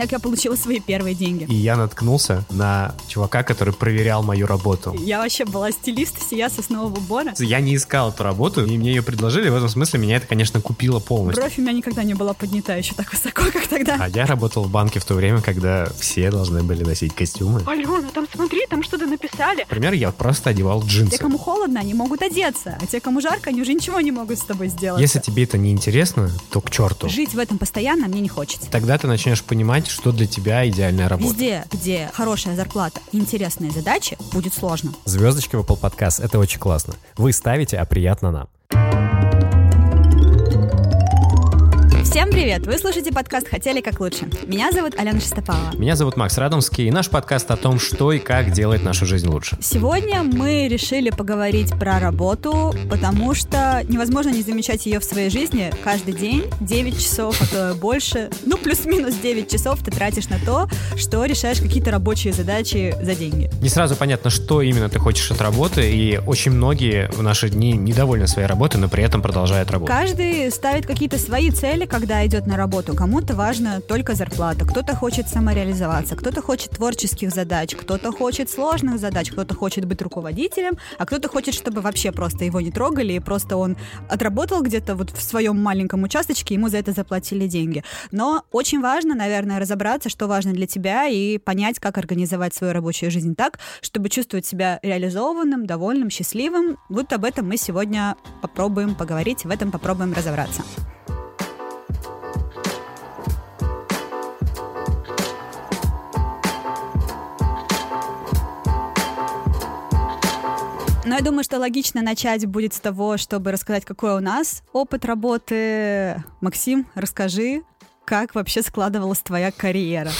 Так я получила свои первые деньги. И я наткнулся на чувака, который проверял мою работу. Я вообще была стилист всея соснового бора. Я не искал эту работу, и мне ее предложили. В этом смысле меня это, конечно, купило полностью. Бровь у меня никогда не была поднята еще так высоко, как тогда. А я работал в банке в то время, когда все должны были носить костюмы. Алена, там смотри, там что-то написали. Например, я просто одевал джинсы. Те, кому холодно, они могут одеться, а те, кому жарко, они уже ничего не могут с тобой сделать. Если тебе это не интересно, то к черту. Жить в этом постоянно мне не хочется. Тогда ты начнешь понимать, что для тебя идеальная работа. Везде, где хорошая зарплата и интересные задачи, будет сложно. Звездочки в Apple Podcast, это очень классно. Вы ставите, а приятно нам. Всем привет! Вы слушаете подкаст «Хотели как лучше». Меня зовут Алена Шестопалова. Меня зовут Макс Радомский, и наш подкаст о том, что и как делать нашу жизнь лучше. Сегодня мы решили поговорить про работу, потому что невозможно не замечать ее в своей жизни каждый день, 9 часов, а то больше. Ну, плюс-минус 9 часов ты тратишь на то, что решаешь какие-то рабочие задачи за деньги. Не сразу понятно, что именно ты хочешь от работы, и очень многие в наши дни недовольны своей работой, но при этом продолжают работать. Каждый ставит какие-то свои цели, когда идет на работу. Кому-то важна только зарплата, кто-то хочет самореализоваться, кто-то хочет творческих задач, кто-то хочет сложных задач, кто-то хочет быть руководителем, а кто-то хочет, чтобы вообще просто его не трогали, и просто он отработал где-то вот в своем маленьком участочке, ему за это заплатили деньги. Но очень важно, наверное, разобраться, что важно для тебя, и понять, как организовать свою рабочую жизнь так, чтобы чувствовать себя реализованным, довольным, счастливым. Вот об этом мы сегодня попробуем поговорить, в этом попробуем разобраться. Но я думаю, что логично начать будет с того, чтобы рассказать, какой у нас опыт работы. Максим, расскажи, как вообще складывалась твоя карьера?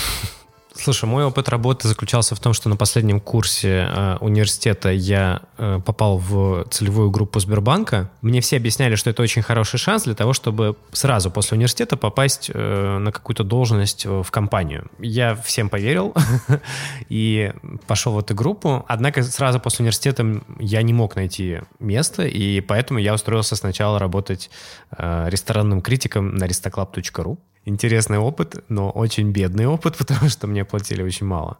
Слушай, мой опыт работы заключался в том, что на последнем курсе э, университета я э, попал в целевую группу Сбербанка. Мне все объясняли, что это очень хороший шанс для того, чтобы сразу после университета попасть э, на какую-то должность в компанию. Я всем поверил и пошел в эту группу. Однако сразу после университета я не мог найти место, и поэтому я устроился сначала работать э, ресторанным критиком на restoclub.ru интересный опыт, но очень бедный опыт, потому что мне платили очень мало.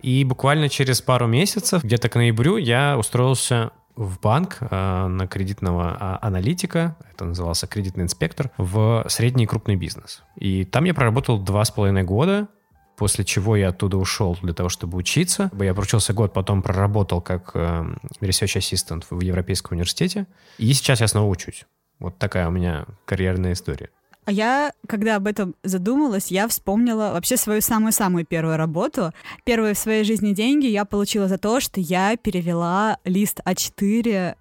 И буквально через пару месяцев, где-то к ноябрю, я устроился в банк э, на кредитного а, аналитика, это назывался кредитный инспектор, в средний и крупный бизнес. И там я проработал два с половиной года, после чего я оттуда ушел для того, чтобы учиться. Я проучился год, потом проработал как э, research assistant в Европейском университете. И сейчас я снова учусь. Вот такая у меня карьерная история. А я, когда об этом задумалась, я вспомнила вообще свою самую-самую первую работу. Первые в своей жизни деньги я получила за то, что я перевела лист А4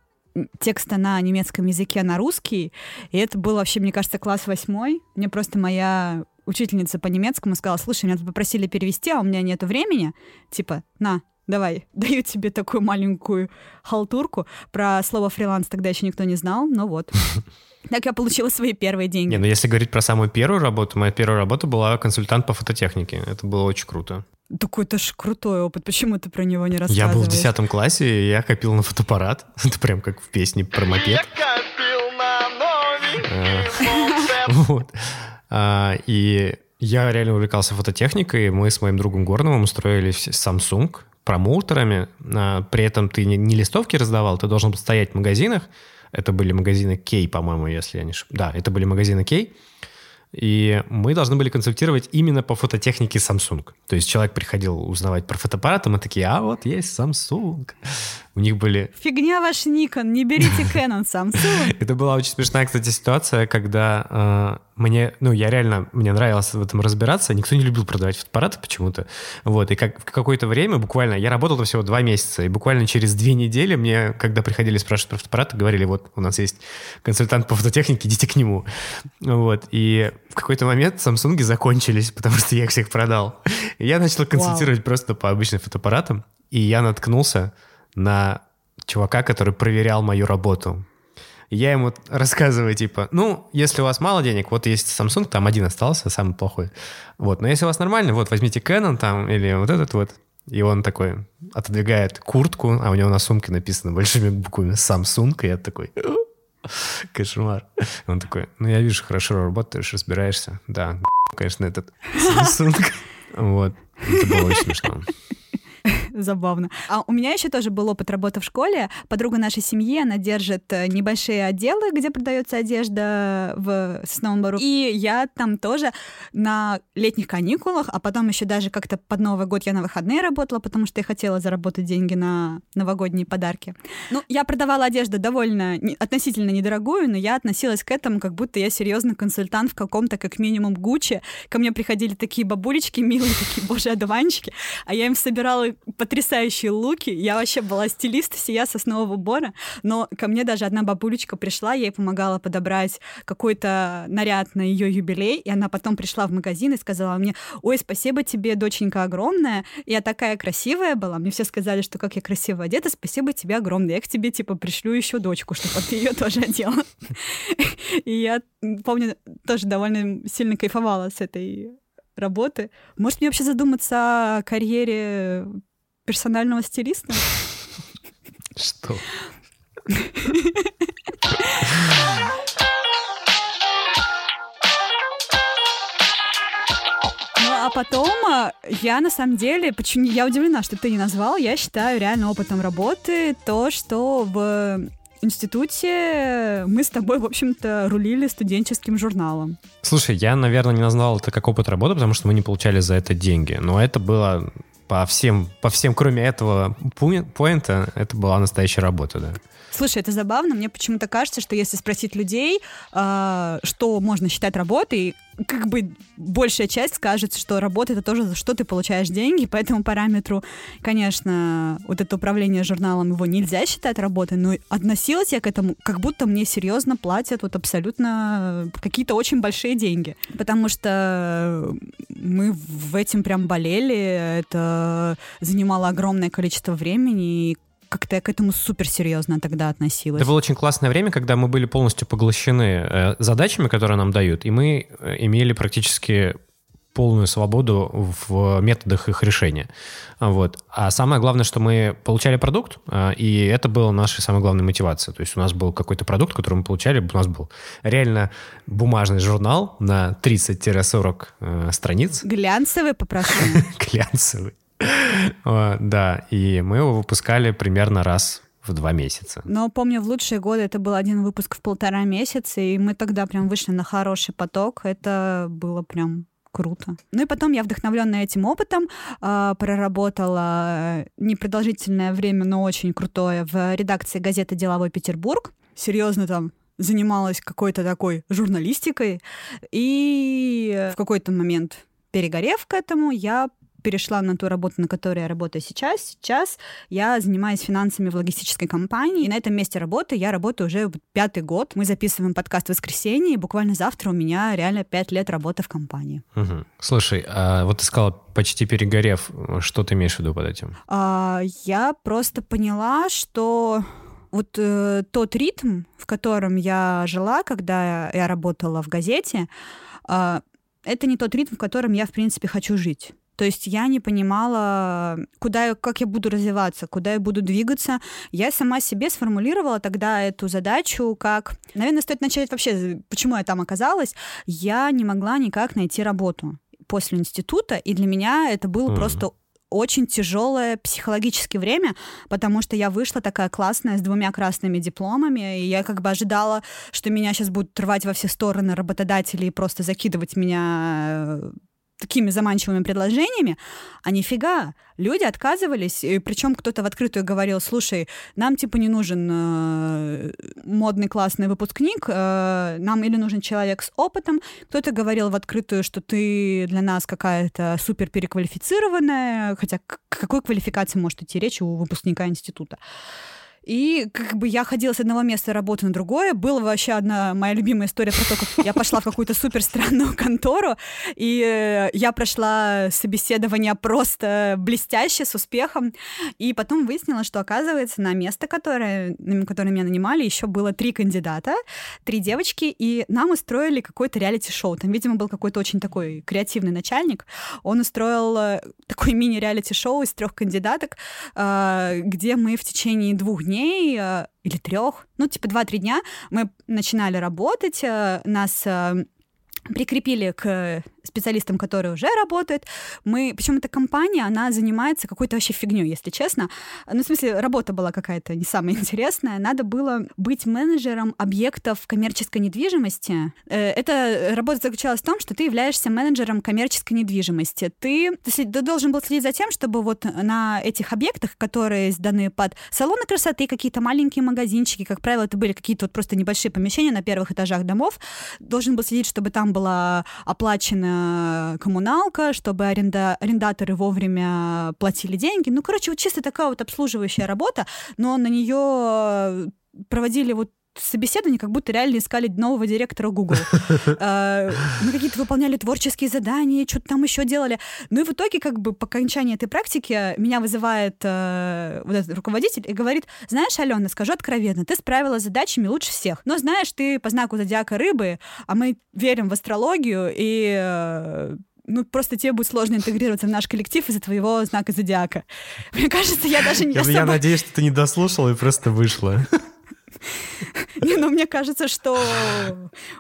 текста на немецком языке на русский. И это был вообще, мне кажется, класс восьмой. Мне просто моя учительница по немецкому сказала, слушай, меня попросили перевести, а у меня нет времени. Типа, на, давай, даю тебе такую маленькую халтурку. Про слово фриланс тогда еще никто не знал, но вот. Так я получила свои первые деньги. Не, ну если говорить про самую первую работу, моя первая работа была консультант по фототехнике. Это было очень круто. Такой это ж крутой опыт. Почему ты про него не рассказываешь? Я был в десятом классе, и я копил на фотоаппарат. Это прям как в песне про мопед. Я копил на Вот. А, и я реально увлекался фототехникой. Мы с моим другом Горновым устроили Samsung промоутерами. А, при этом ты не листовки раздавал, ты должен был стоять в магазинах, это были магазины Кей, по-моему, если я не ошибаюсь. Да, это были магазины Кей. И мы должны были консультировать именно по фототехнике Samsung. То есть человек приходил узнавать про фотоаппарат, и мы такие, а вот есть Samsung. У них были... Фигня ваш Nikon, не берите Canon Samsung. Это была очень смешная, кстати, ситуация, когда э, мне, ну, я реально, мне нравилось в этом разбираться, никто не любил продавать фотоаппараты почему-то, вот, и как в какое-то время, буквально, я работал всего два месяца, и буквально через две недели мне, когда приходили спрашивать про фотоаппараты, говорили, вот, у нас есть консультант по фототехнике, идите к нему, вот, и в какой-то момент Samsung закончились, потому что я их всех продал. И я начал консультировать wow. просто по обычным фотоаппаратам, и я наткнулся на чувака, который проверял мою работу. я ему рассказываю, типа, ну, если у вас мало денег, вот есть Samsung, там один остался, самый плохой. Вот, но если у вас нормально, вот возьмите Canon там или вот этот вот. И он такой отодвигает куртку, а у него на сумке написано большими буквами Samsung, и я такой, кошмар. Он такой, ну, я вижу, хорошо работаешь, разбираешься. Да, конечно, этот Samsung. Вот. Это было очень смешно. Забавно. А у меня еще тоже был опыт работы в школе. Подруга нашей семьи, она держит э, небольшие отделы, где продается одежда в Сосновом Бору. И я там тоже на летних каникулах, а потом еще даже как-то под Новый год я на выходные работала, потому что я хотела заработать деньги на новогодние подарки. Ну, я продавала одежду довольно относительно недорогую, но я относилась к этому, как будто я серьезный консультант в каком-то, как минимум, Гуччи. Ко мне приходили такие бабулечки милые, такие, боже, одуванчики, а я им собирала потрясающие луки. Я вообще была стилист сия соснового бора, но ко мне даже одна бабулечка пришла, я ей помогала подобрать какой-то наряд на ее юбилей, и она потом пришла в магазин и сказала мне, ой, спасибо тебе, доченька огромная, я такая красивая была, мне все сказали, что как я красиво одета, спасибо тебе огромное, я к тебе, типа, пришлю еще дочку, чтобы ты ее тоже одела. И я помню, тоже довольно сильно кайфовала с этой работы. Может, мне вообще задуматься о карьере персонального стилиста? Что? Ну, а потом а, я на самом деле, почему я удивлена, что ты не назвал, я считаю реально опытом работы то, что в институте мы с тобой, в общем-то, рулили студенческим журналом. Слушай, я, наверное, не назвал это как опыт работы, потому что мы не получали за это деньги. Но это было по всем, по всем, кроме этого поинта, это была настоящая работа, да. Слушай, это забавно. Мне почему-то кажется, что если спросить людей, э, что можно считать работой, как бы большая часть скажет, что работа это тоже за что ты получаешь деньги, по этому параметру, конечно, вот это управление журналом его нельзя считать работой, но относилась я к этому, как будто мне серьезно платят вот абсолютно какие-то очень большие деньги, потому что мы в этим прям болели, это занимало огромное количество времени, и как-то я к этому супер серьезно тогда относилась. Это было очень классное время, когда мы были полностью поглощены э, задачами, которые нам дают, и мы э, имели практически полную свободу в методах их решения. Вот. А самое главное, что мы получали продукт, э, и это было нашей самой главной мотивацией. То есть у нас был какой-то продукт, который мы получали, у нас был реально бумажный журнал на 30-40 страниц. Глянцевый, попрошу. Глянцевый. Да, и мы его выпускали примерно раз в два месяца. Но помню, в лучшие годы это был один выпуск в полтора месяца, и мы тогда прям вышли на хороший поток. Это было прям круто. Ну и потом я, вдохновленная этим опытом, а, проработала непродолжительное время, но очень крутое в редакции газеты «Деловой Петербург». Серьезно там занималась какой-то такой журналистикой. И в какой-то момент перегорев к этому, я перешла на ту работу, на которой я работаю сейчас. Сейчас я занимаюсь финансами в логистической компании, и на этом месте работы я работаю уже пятый год. Мы записываем подкаст в воскресенье, и буквально завтра у меня реально пять лет работы в компании. Угу. Слушай, а вот ты сказала, почти перегорев, что ты имеешь в виду под этим? А, я просто поняла, что вот э, тот ритм, в котором я жила, когда я работала в газете, э, это не тот ритм, в котором я, в принципе, хочу жить. То есть я не понимала, куда, как я буду развиваться, куда я буду двигаться. Я сама себе сформулировала тогда эту задачу как... Наверное, стоит начать вообще, почему я там оказалась. Я не могла никак найти работу после института, и для меня это было mm. просто очень тяжелое психологическое время, потому что я вышла такая классная с двумя красными дипломами, и я как бы ожидала, что меня сейчас будут рвать во все стороны работодатели и просто закидывать меня э, такими заманчивыми предложениями, а нифига, люди отказывались, причем кто-то в открытую говорил, слушай, нам типа не нужен э, модный классный выпускник, э, нам или нужен человек с опытом, кто-то говорил в открытую, что ты для нас какая-то супер переквалифицированная, хотя к какой квалификации может идти речь у выпускника института. И как бы я ходила с одного места работы на другое. Была вообще одна моя любимая история про то, как я пошла в какую-то супер странную контору, и э, я прошла собеседование просто блестяще, с успехом. И потом выяснила, что, оказывается, на место, которое, на которое меня нанимали, еще было три кандидата, три девочки, и нам устроили какой-то реалити-шоу. Там, видимо, был какой-то очень такой креативный начальник. Он устроил э, такой мини-реалити-шоу из трех кандидаток, э, где мы в течение двух дней дней э, или трех, ну, типа два-три дня мы начинали работать, э, нас э, прикрепили к специалистам, которые уже работают. Мы, причем эта компания, она занимается какой-то вообще фигней, если честно. Ну, в смысле, работа была какая-то не самая интересная. Надо было быть менеджером объектов коммерческой недвижимости. Э, эта работа заключалась в том, что ты являешься менеджером коммерческой недвижимости. Ты, ты должен был следить за тем, чтобы вот на этих объектах, которые сданы под салоны красоты, какие-то маленькие магазинчики, как правило, это были какие-то вот просто небольшие помещения на первых этажах домов, должен был следить, чтобы там была оплачена коммуналка, чтобы аренда, арендаторы вовремя платили деньги. Ну, короче, вот чисто такая вот обслуживающая работа, но на нее проводили вот собеседование, как будто реально искали нового директора Google. А, мы какие-то выполняли творческие задания, что-то там еще делали. Ну и в итоге, как бы по окончании этой практики меня вызывает э, вот этот руководитель и говорит, знаешь, Алена, скажу откровенно, ты справилась с задачами лучше всех. Но знаешь, ты по знаку зодиака рыбы, а мы верим в астрологию, и э, ну, просто тебе будет сложно интегрироваться в наш коллектив из-за твоего знака зодиака. Мне кажется, я даже не я, особо... Я надеюсь, что ты не дослушала и просто вышла. Не, ну мне кажется, что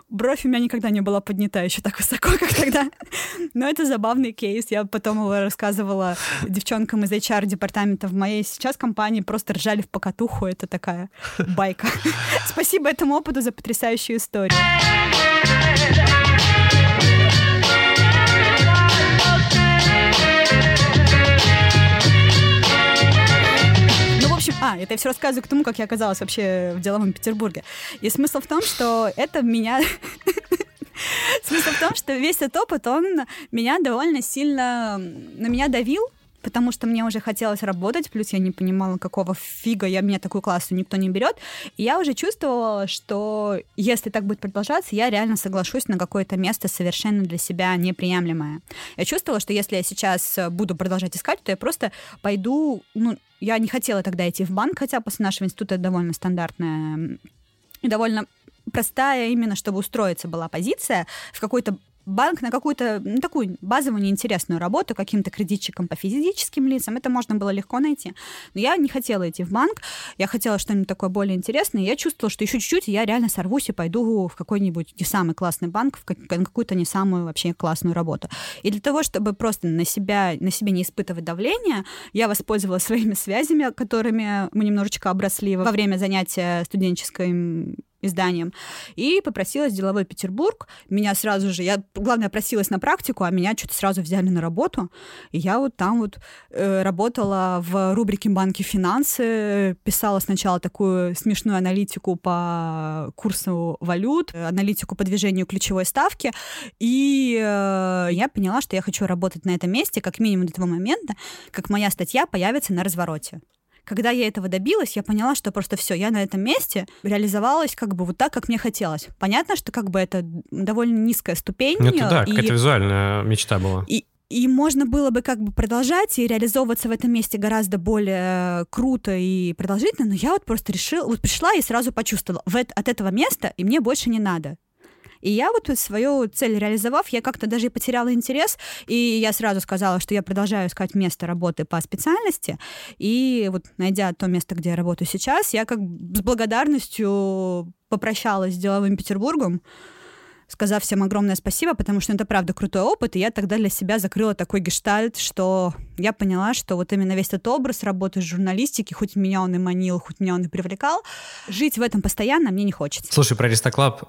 бровь у меня никогда не была поднята еще так высоко, как тогда. Но это забавный кейс. Я потом его рассказывала девчонкам из HR-департамента в моей сейчас компании. Просто ржали в покатуху. Это такая байка. Спасибо этому опыту за потрясающую историю. Общем, а, это я все рассказываю к тому, как я оказалась вообще в деловом Петербурге. И смысл в том, что это меня... Смысл в том, что весь этот опыт, он меня довольно сильно на меня давил, потому что мне уже хотелось работать, плюс я не понимала, какого фига я меня такую классу никто не берет. И я уже чувствовала, что если так будет продолжаться, я реально соглашусь на какое-то место совершенно для себя неприемлемое. Я чувствовала, что если я сейчас буду продолжать искать, то я просто пойду, ну, я не хотела тогда идти в банк, хотя после нашего института это довольно стандартная и довольно простая именно, чтобы устроиться была позиция в какой-то банк на какую-то ну, такую базовую неинтересную работу каким-то кредитчиком по физическим лицам. Это можно было легко найти. Но я не хотела идти в банк, я хотела что-нибудь такое более интересное. Я чувствовала, что еще чуть-чуть, я реально сорвусь и пойду в какой-нибудь не самый классный банк, в какую-то не самую вообще классную работу. И для того, чтобы просто на себя, на себе не испытывать давление, я воспользовалась своими связями, которыми мы немножечко обросли во время занятия студенческой изданием, и попросилась деловой Петербург. Меня сразу же, я, главное, просилась на практику, а меня что-то сразу взяли на работу. И я вот там вот э, работала в рубрике «Банки финансы», писала сначала такую смешную аналитику по курсу валют, аналитику по движению ключевой ставки, и э, я поняла, что я хочу работать на этом месте как минимум до того момента, как моя статья появится на развороте. Когда я этого добилась, я поняла, что просто все, я на этом месте реализовалась как бы вот так, как мне хотелось. Понятно, что как бы это довольно низкая ступень. Ну, это да, и... какая-то визуальная мечта была. И, и можно было бы как бы продолжать и реализовываться в этом месте гораздо более круто и продолжительно, но я вот просто решила, вот пришла и сразу почувствовала, в, от этого места и мне больше не надо. И я вот свою цель реализовав, я как-то даже и потеряла интерес, и я сразу сказала, что я продолжаю искать место работы по специальности, и вот найдя то место, где я работаю сейчас, я как с благодарностью попрощалась с деловым Петербургом, сказав всем огромное спасибо, потому что это правда крутой опыт, и я тогда для себя закрыла такой гештальт, что я поняла, что вот именно весь этот образ работы журналистики, хоть меня он и манил, хоть меня он и привлекал, жить в этом постоянно мне не хочется. Слушай, про Аристоклаб,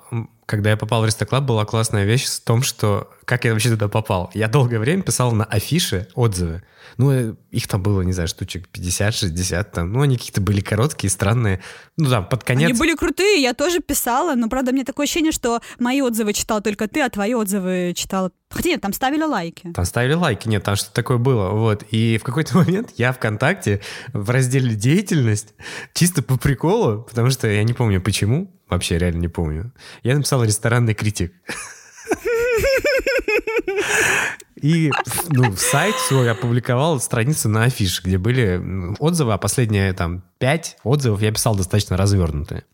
когда я попал в Аристоклаб, была классная вещь в том, что как я вообще туда попал. Я долгое время писал на афише отзывы. Ну, э, их там было, не знаю, штучек 50-60 там. Ну, они какие-то были короткие, странные. Ну, там, под конец... Они были крутые, я тоже писала, но, правда, мне такое ощущение, что мои отзывы читал только ты, а твои отзывы читал... Хотя нет, там ставили лайки. Там ставили лайки, нет, там что-то такое было, вот. И в какой-то момент я ВКонтакте в разделе «Деятельность» чисто по приколу, потому что я не помню почему, вообще реально не помню, я написал «Ресторанный критик». И ну, сайт свой опубликовал страницу на афише, где были отзывы, а последние там пять отзывов я писал достаточно развернутые.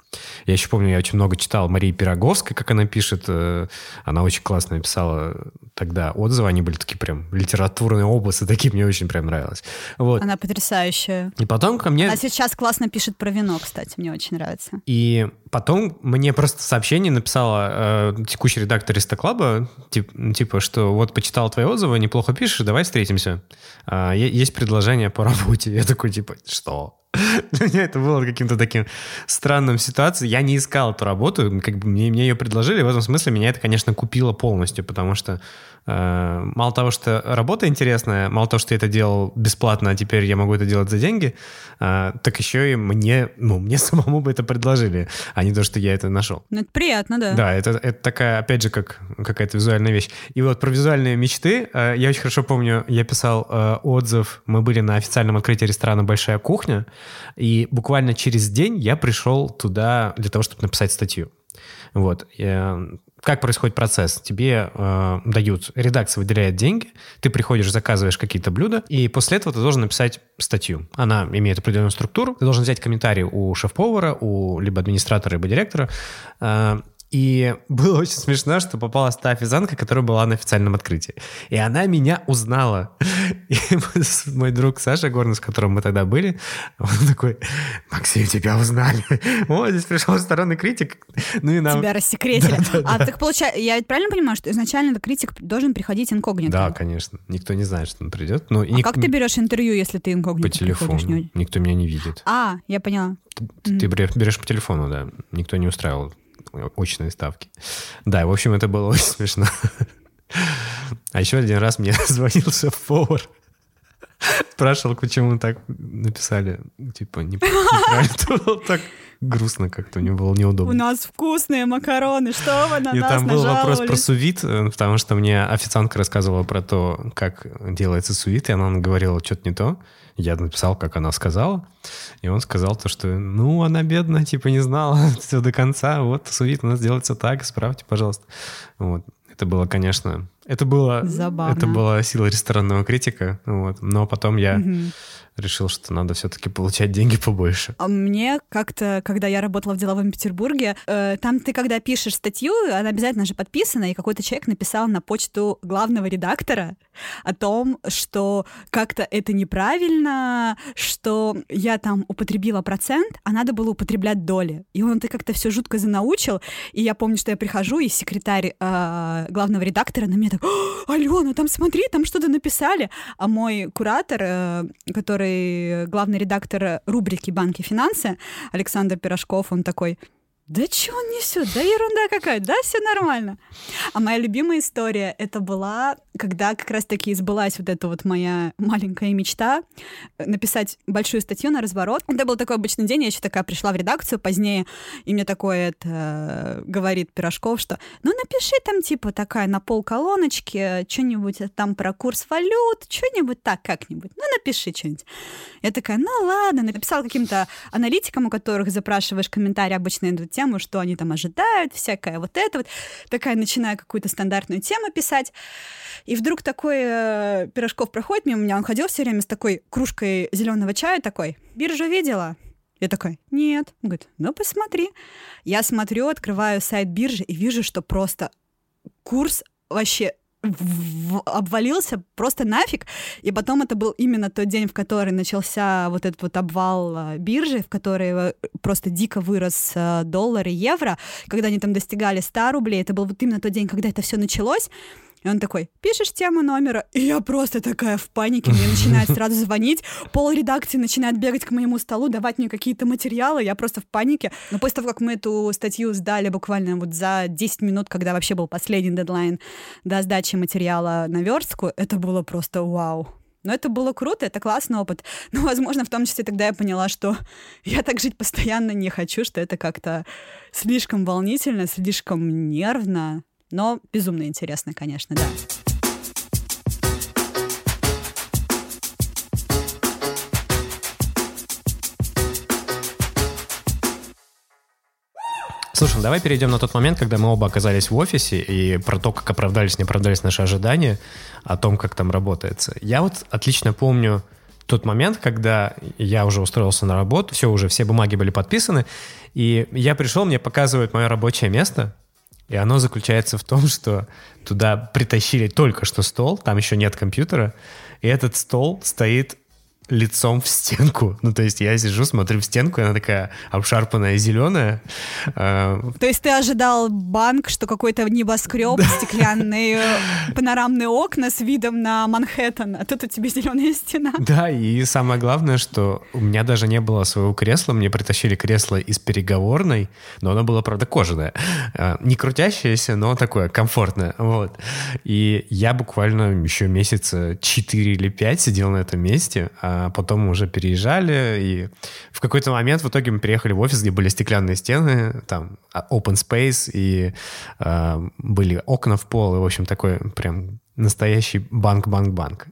Я еще помню, я очень много читал Марии Пироговской, как она пишет. Э, она очень классно написала тогда отзывы. Они были такие прям литературные области, такие мне очень прям нравилось. Вот. Она потрясающая. И потом ко мне... А сейчас классно пишет про вино, кстати, мне очень нравится. И потом мне просто сообщение написала э, текущий редактор Истоклаба, тип, типа, что вот почитал твои отзывы, неплохо пишешь, давай встретимся. Э, есть предложение по работе. Я такой, типа, что? Для меня это было каким-то таким странным ситуацией. Я не искал эту работу, как бы мне, мне ее предложили. В этом смысле меня это, конечно, купило полностью, потому что Э, мало того, что работа интересная, мало того, что я это делал бесплатно, а теперь я могу это делать за деньги, э, так еще и мне, ну, мне самому бы это предложили, а не то, что я это нашел. Ну, это приятно, да. Да, это, это такая, опять же, как какая-то визуальная вещь. И вот про визуальные мечты, э, я очень хорошо помню, я писал отзыв, мы были на официальном открытии ресторана «Большая кухня», и буквально через день я пришел туда для того, чтобы написать статью. Вот. Я, как происходит процесс? Тебе э, дают, редакция выделяет деньги, ты приходишь, заказываешь какие-то блюда, и после этого ты должен написать статью. Она имеет определенную структуру. Ты должен взять комментарий у шеф-повара, у либо администратора, либо директора, э, и было очень смешно, что попалась та официантка, которая была на официальном открытии. И она меня узнала. И мой друг Саша Горн, с которым мы тогда были, он такой, Максим, тебя узнали. Вот, здесь пришел сторонний критик. Ну и нам... Тебя рассекретили. Да, да, а да. так получается, я ведь правильно понимаю, что изначально критик должен приходить инкогнито? Да, конечно. Никто не знает, что он придет. Ну, а ник... как ты берешь интервью, если ты инкогнито По телефону. Никто меня не видит. А, я поняла. Ты, ты берешь по телефону, да. Никто не устраивал очные ставки. Да, в общем, это было очень смешно. А еще один раз мне звонил шеф-повар. Спрашивал, почему так написали. Типа, неправильно. Было так грустно как-то, мне было неудобно. У нас вкусные макароны, что вы на И нас там был вопрос про сувит, э, потому что мне официантка рассказывала про то, как делается сувит, и она говорила что-то не то. Я написал, как она сказала, и он сказал то, что, ну, она бедная, типа, не знала все до конца, вот, сувит у нас делается так, исправьте, пожалуйста. Вот. Это было, конечно, это было, Забавно. это была сила ресторанного критика, вот. Но потом я угу решил, что надо все-таки получать деньги побольше. А мне как-то, когда я работала в деловом Петербурге, э, там ты, когда пишешь статью, она обязательно же подписана, и какой-то человек написал на почту главного редактора о том, что как-то это неправильно, что я там употребила процент, а надо было употреблять доли. И он это как-то все жутко занаучил, и я помню, что я прихожу, и секретарь э, главного редактора на меня так, Алена, там смотри, там что-то написали. А мой куратор, э, который главный редактор рубрики «Банки финансы» Александр Пирожков, он такой, да что он несет? Да ерунда какая, да все нормально. А моя любимая история это была, когда как раз-таки сбылась вот эта вот моя маленькая мечта э, написать большую статью на разворот. Это был такой обычный день, я еще такая пришла в редакцию позднее, и мне такое это э, говорит Пирожков, что ну напиши там типа такая на пол колоночки, что-нибудь там про курс валют, что-нибудь так как-нибудь. Ну напиши что-нибудь. Я такая, ну ладно, написала каким-то аналитикам, у которых запрашиваешь комментарии, обычно идут тему, что они там ожидают, всякое вот это вот. Такая начинаю какую-то стандартную тему писать. И вдруг такой э, Пирожков проходит мимо меня, он ходил все время с такой кружкой зеленого чая такой. Биржу видела? Я такой, нет. Он говорит, ну посмотри. Я смотрю, открываю сайт биржи и вижу, что просто курс вообще обвалился просто нафиг. И потом это был именно тот день, в который начался вот этот вот обвал а, биржи, в которой э, просто дико вырос э, доллар и евро, когда они там достигали 100 рублей. Это был вот именно тот день, когда это все началось. И он такой, пишешь тему номера, и я просто такая в панике, мне начинает сразу звонить, пол редакции начинает бегать к моему столу, давать мне какие-то материалы, я просто в панике. Но после того, как мы эту статью сдали буквально вот за 10 минут, когда вообще был последний дедлайн до сдачи материала на верстку, это было просто вау. Но это было круто, это классный опыт. Но, возможно, в том числе тогда я поняла, что я так жить постоянно не хочу, что это как-то слишком волнительно, слишком нервно. Но безумно интересно, конечно, да. Слушай, ну давай перейдем на тот момент, когда мы оба оказались в офисе, и про то, как оправдались, не оправдались наши ожидания, о том, как там работается. Я вот отлично помню тот момент, когда я уже устроился на работу, все уже, все бумаги были подписаны, и я пришел, мне показывают мое рабочее место, и оно заключается в том, что туда притащили только что стол, там еще нет компьютера, и этот стол стоит лицом в стенку. Ну, то есть я сижу, смотрю в стенку, и она такая обшарпанная, зеленая. А, то есть ты ожидал банк, что какой-то небоскреб, стеклянные панорамные окна с видом на Манхэттен, а тут у тебя зеленая стена. Да, и самое главное, что у меня даже не было своего кресла, мне притащили кресло из переговорной, но оно было, правда, кожаное. А, не крутящееся, но такое комфортное. Вот. И я буквально еще месяца 4 или 5 сидел на этом месте, а а потом мы уже переезжали, и в какой-то момент в итоге мы переехали в офис, где были стеклянные стены, там а, open space, и э, были окна в пол, и, в общем, такой прям настоящий банк-банк-банк.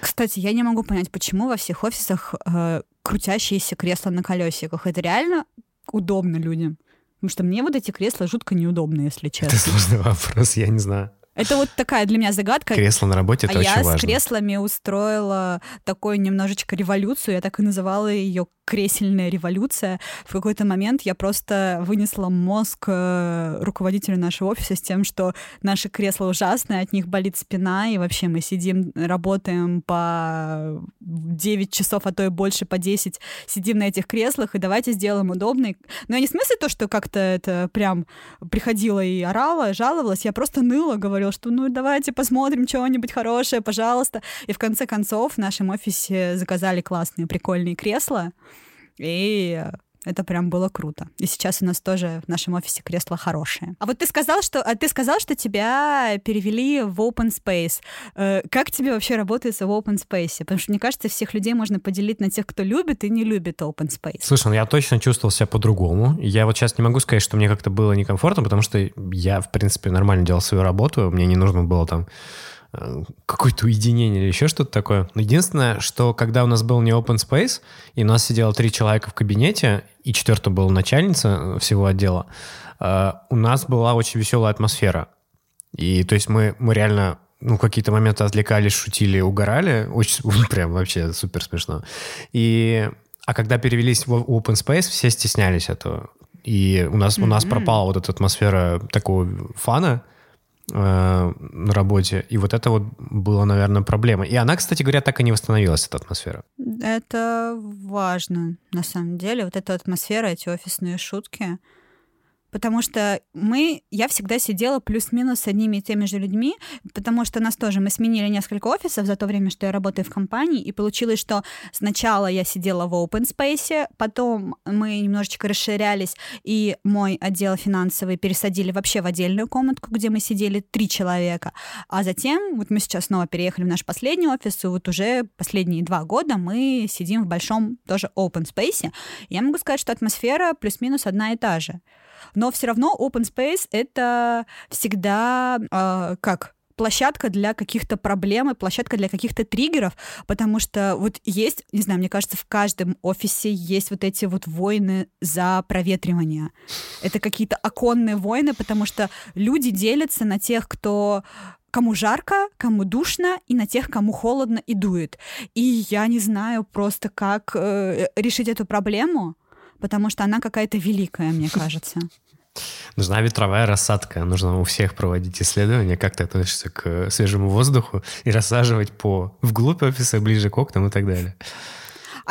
Кстати, я не могу понять, почему во всех офисах э, крутящиеся кресла на колесиках. Это реально удобно людям? Потому что мне вот эти кресла жутко неудобны, если честно. Это сложный вопрос, я не знаю. Это вот такая для меня загадка. Кресло на работе это а очень я важно. с креслами устроила такую немножечко революцию. Я так и называла ее кресельная революция. В какой-то момент я просто вынесла мозг э, руководителю нашего офиса с тем, что наши кресла ужасные, от них болит спина, и вообще мы сидим, работаем по 9 часов, а то и больше, по 10, сидим на этих креслах, и давайте сделаем удобный. Но я не в смысле то, что как-то это прям приходила и орала, жаловалась, я просто ныла, говорила, что ну давайте посмотрим что-нибудь хорошее, пожалуйста. И в конце концов в нашем офисе заказали классные, прикольные кресла, и это прям было круто. И сейчас у нас тоже в нашем офисе кресла хорошие. А вот ты сказал, что а ты сказал, что тебя перевели в open space. Э, как тебе вообще работается в open space? Потому что мне кажется, всех людей можно поделить на тех, кто любит и не любит open space. Слушай, ну я точно чувствовал себя по-другому. Я вот сейчас не могу сказать, что мне как-то было некомфортно, потому что я, в принципе, нормально делал свою работу. Мне не нужно было там какое-то уединение или еще что-то такое. Но единственное, что когда у нас был не open space, и у нас сидело три человека в кабинете, и четвертая была начальница всего отдела, э, у нас была очень веселая атмосфера. И то есть мы, мы реально ну, какие-то моменты отвлекались, шутили, угорали. Очень, прям вообще супер смешно. И, а когда перевелись в open space, все стеснялись этого. И у нас, mm-hmm. у нас пропала вот эта атмосфера такого фана, Э, на работе. И вот это вот было, наверное, проблема. И она, кстати говоря, так и не восстановилась, эта атмосфера. Это важно, на самом деле. Вот эта атмосфера, эти офисные шутки потому что мы, я всегда сидела плюс-минус с одними и теми же людьми, потому что нас тоже, мы сменили несколько офисов за то время, что я работаю в компании, и получилось, что сначала я сидела в open space, потом мы немножечко расширялись, и мой отдел финансовый пересадили вообще в отдельную комнатку, где мы сидели три человека, а затем, вот мы сейчас снова переехали в наш последний офис, и вот уже последние два года мы сидим в большом тоже open space. Я могу сказать, что атмосфера плюс-минус одна и та же. Но все равно open space это всегда э, как площадка для каких-то проблем и площадка для каких-то триггеров, потому что вот есть, не знаю, мне кажется, в каждом офисе есть вот эти вот войны за проветривание. Это какие-то оконные войны, потому что люди делятся на тех, кто кому жарко, кому душно, и на тех, кому холодно и дует. И я не знаю просто, как э, решить эту проблему, потому что она какая-то великая, мне кажется. Нужна ветровая рассадка. Нужно у всех проводить исследования, как ты относишься к свежему воздуху и рассаживать по вглубь офиса, ближе к окнам и так далее.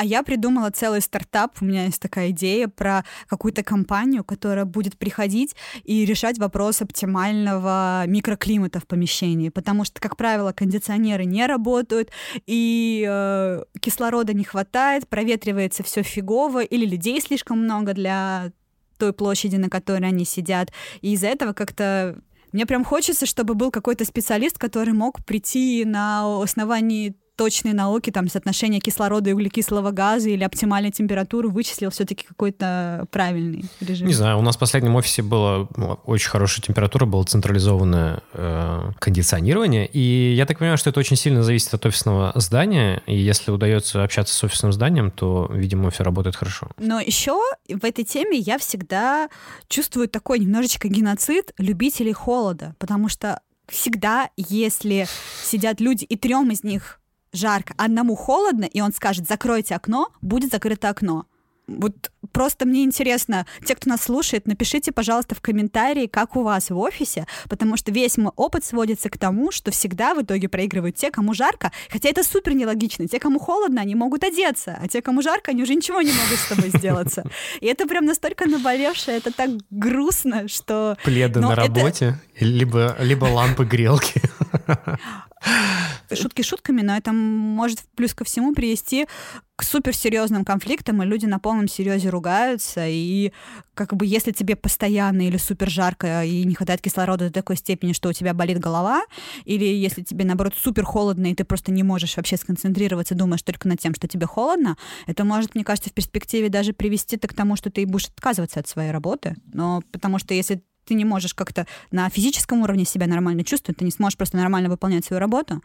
А я придумала целый стартап. У меня есть такая идея про какую-то компанию, которая будет приходить и решать вопрос оптимального микроклимата в помещении. Потому что, как правило, кондиционеры не работают, и э, кислорода не хватает, проветривается все фигово, или людей слишком много для той площади, на которой они сидят. И из-за этого как-то мне прям хочется, чтобы был какой-то специалист, который мог прийти на основании точные науки, там, соотношение кислорода и углекислого газа или оптимальной температуры вычислил все-таки какой-то правильный режим? Не знаю, у нас в последнем офисе была ну, очень хорошая температура, было централизованное э, кондиционирование, и я так понимаю, что это очень сильно зависит от офисного здания, и если удается общаться с офисным зданием, то, видимо, все работает хорошо. Но еще в этой теме я всегда чувствую такой немножечко геноцид любителей холода, потому что всегда, если сидят люди, и трем из них жарко, одному холодно, и он скажет, закройте окно, будет закрыто окно. Вот просто мне интересно, те, кто нас слушает, напишите, пожалуйста, в комментарии, как у вас в офисе, потому что весь мой опыт сводится к тому, что всегда в итоге проигрывают те, кому жарко, хотя это супер нелогично. Те, кому холодно, они могут одеться, а те, кому жарко, они уже ничего не могут с тобой сделаться. И это прям настолько наболевшее, это так грустно, что... Пледы на работе, либо, либо лампы грелки. Шутки шутками, но это может плюс ко всему привести к суперсерьезным конфликтам, и люди на полном серьезе ругаются, и как бы если тебе постоянно или супер жарко и не хватает кислорода до такой степени, что у тебя болит голова, или если тебе, наоборот, супер холодно, и ты просто не можешь вообще сконцентрироваться, думаешь только над тем, что тебе холодно, это может, мне кажется, в перспективе даже привести к тому, что ты будешь отказываться от своей работы. Но потому что если ты не можешь как-то на физическом уровне себя нормально чувствовать, ты не сможешь просто нормально выполнять свою работу.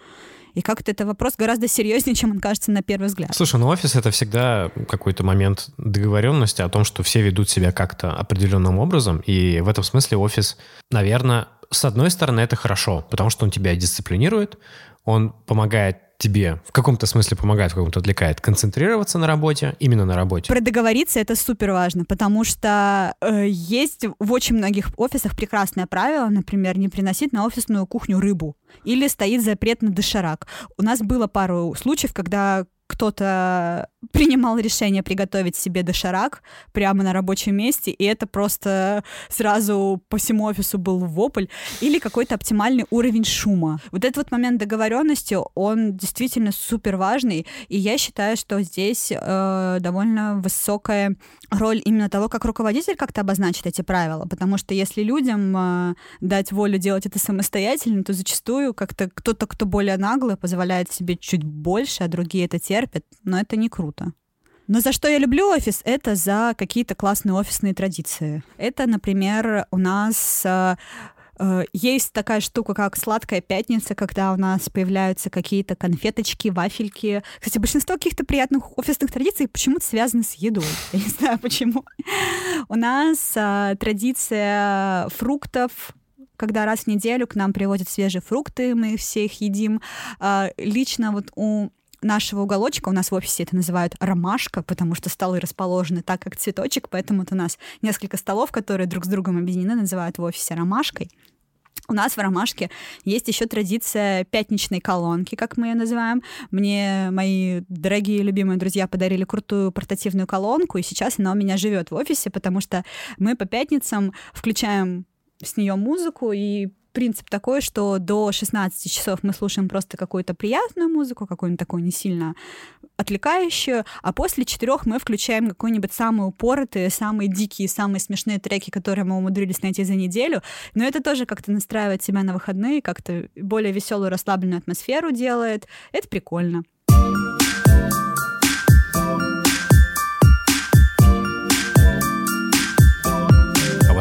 И как-то это вопрос гораздо серьезнее, чем он кажется на первый взгляд. Слушай, ну офис это всегда какой-то момент договоренности о том, что все ведут себя как-то определенным образом. И в этом смысле офис, наверное, с одной стороны, это хорошо, потому что он тебя дисциплинирует, он помогает тебе в каком-то смысле помогает, в каком-то отвлекает концентрироваться на работе, именно на работе. Про договориться это супер важно, потому что э, есть в очень многих офисах прекрасное правило, например, не приносить на офисную кухню рыбу или стоит запрет на доширак. У нас было пару случаев, когда кто-то принимал решение приготовить себе доширак прямо на рабочем месте, и это просто сразу по всему офису был вопль, или какой-то оптимальный уровень шума. Вот этот вот момент договоренности, он действительно супер важный, и я считаю, что здесь э, довольно высокая роль именно того, как руководитель как-то обозначит эти правила, потому что если людям э, дать волю делать это самостоятельно, то зачастую как-то кто-то, кто более наглый, позволяет себе чуть больше, а другие это терпят, но это не круто. Но за что я люблю офис, это за какие-то классные офисные традиции. Это, например, у нас э, э, есть такая штука, как сладкая пятница, когда у нас появляются какие-то конфеточки, вафельки. Кстати, большинство каких-то приятных офисных традиций почему-то связаны с едой. Я не знаю почему. У нас э, традиция фруктов, когда раз в неделю к нам приводят свежие фрукты, мы все их едим. Лично вот у нашего уголочка, у нас в офисе это называют ромашка, потому что столы расположены так, как цветочек, поэтому вот у нас несколько столов, которые друг с другом объединены, называют в офисе ромашкой. У нас в Ромашке есть еще традиция пятничной колонки, как мы ее называем. Мне мои дорогие любимые друзья подарили крутую портативную колонку, и сейчас она у меня живет в офисе, потому что мы по пятницам включаем с нее музыку и принцип такой, что до 16 часов мы слушаем просто какую-то приятную музыку, какую-нибудь такую не сильно отвлекающую, а после четырех мы включаем какой-нибудь самые упоротые, самые дикие, самые смешные треки, которые мы умудрились найти за неделю. Но это тоже как-то настраивает себя на выходные, как-то более веселую, расслабленную атмосферу делает. Это прикольно.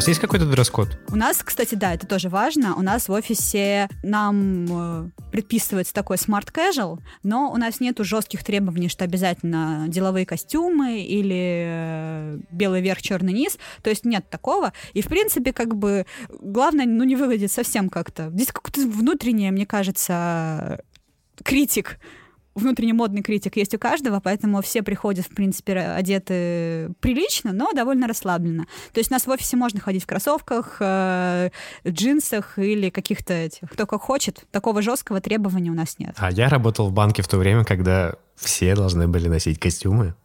Вас есть какой-то дресс-код? У нас, кстати, да, это тоже важно. У нас в офисе нам э, предписывается такой smart casual, но у нас нету жестких требований, что обязательно деловые костюмы или э, белый верх, черный низ. То есть нет такого. И, в принципе, как бы главное, ну, не выглядит совсем как-то. Здесь какое-то внутреннее, мне кажется, критик внутренний модный критик есть у каждого, поэтому все приходят, в принципе, одеты прилично, но довольно расслабленно. То есть у нас в офисе можно ходить в кроссовках, э, джинсах или каких-то этих. Кто как хочет. Такого жесткого требования у нас нет. А я работал в банке в то время, когда все должны были носить костюмы.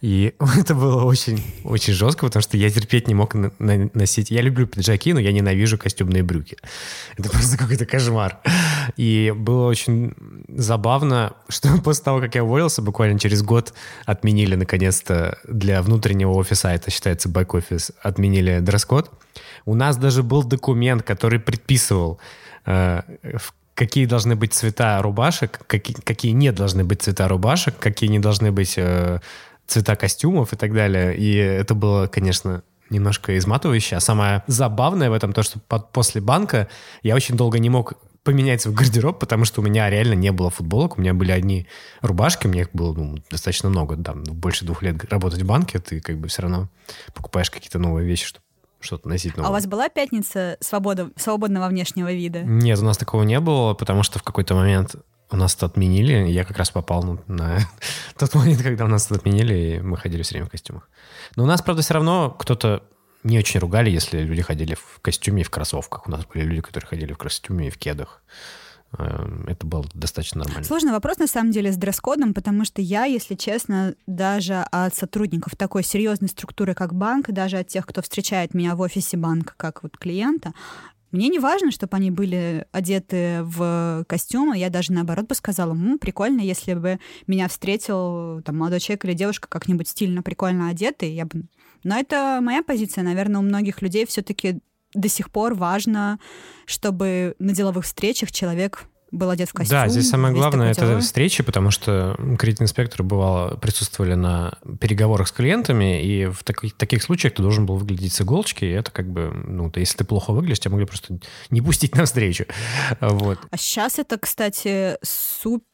И это было очень, очень жестко, потому что я терпеть не мог носить. Я люблю пиджаки, но я ненавижу костюмные брюки. Это просто какой-то кошмар. И было очень забавно, что после того, как я уволился, буквально через год отменили наконец-то для внутреннего офиса, это считается бэк-офис, отменили дресс-код. У нас даже был документ, который предписывал, э, в какие должны быть цвета рубашек, какие, какие не должны быть цвета рубашек, какие не должны быть э, цвета костюмов и так далее. И это было, конечно, немножко изматывающе. А самое забавное в этом то, что под, после банка я очень долго не мог поменять свой гардероб, потому что у меня реально не было футболок, у меня были одни рубашки, у меня их было ну, достаточно много, там, больше двух лет работать в банке, ты как бы все равно покупаешь какие-то новые вещи, чтобы что-то носить новое. А у вас была пятница свобода, свободного внешнего вида? Нет, у нас такого не было, потому что в какой-то момент у нас это отменили. Я как раз попал на, на тот момент, когда у нас это отменили, и мы ходили все время в костюмах. Но у нас, правда, все равно кто-то не очень ругали, если люди ходили в костюме и в кроссовках. У нас были люди, которые ходили в костюме и в кедах. Эм, это было достаточно нормально. Сложный вопрос, на самом деле, с дресс-кодом, потому что я, если честно, даже от сотрудников такой серьезной структуры, как банк, даже от тех, кто встречает меня в офисе банка, как вот клиента, мне не важно, чтобы они были одеты в костюмы. Я даже наоборот бы сказала, м, прикольно, если бы меня встретил там, молодой человек или девушка как-нибудь стильно, прикольно одетый. Я бы... Но это моя позиция. Наверное, у многих людей все-таки до сих пор важно, чтобы на деловых встречах человек был одет в костюм. Да, здесь самое главное это деловой. встречи, потому что кредитные-инспекторы бывало присутствовали на переговорах с клиентами, и в таких, таких случаях ты должен был выглядеть с иголочки, и это как бы, ну, если ты плохо выглядишь, тебя могли просто не пустить на встречу. Вот. А сейчас это, кстати, супер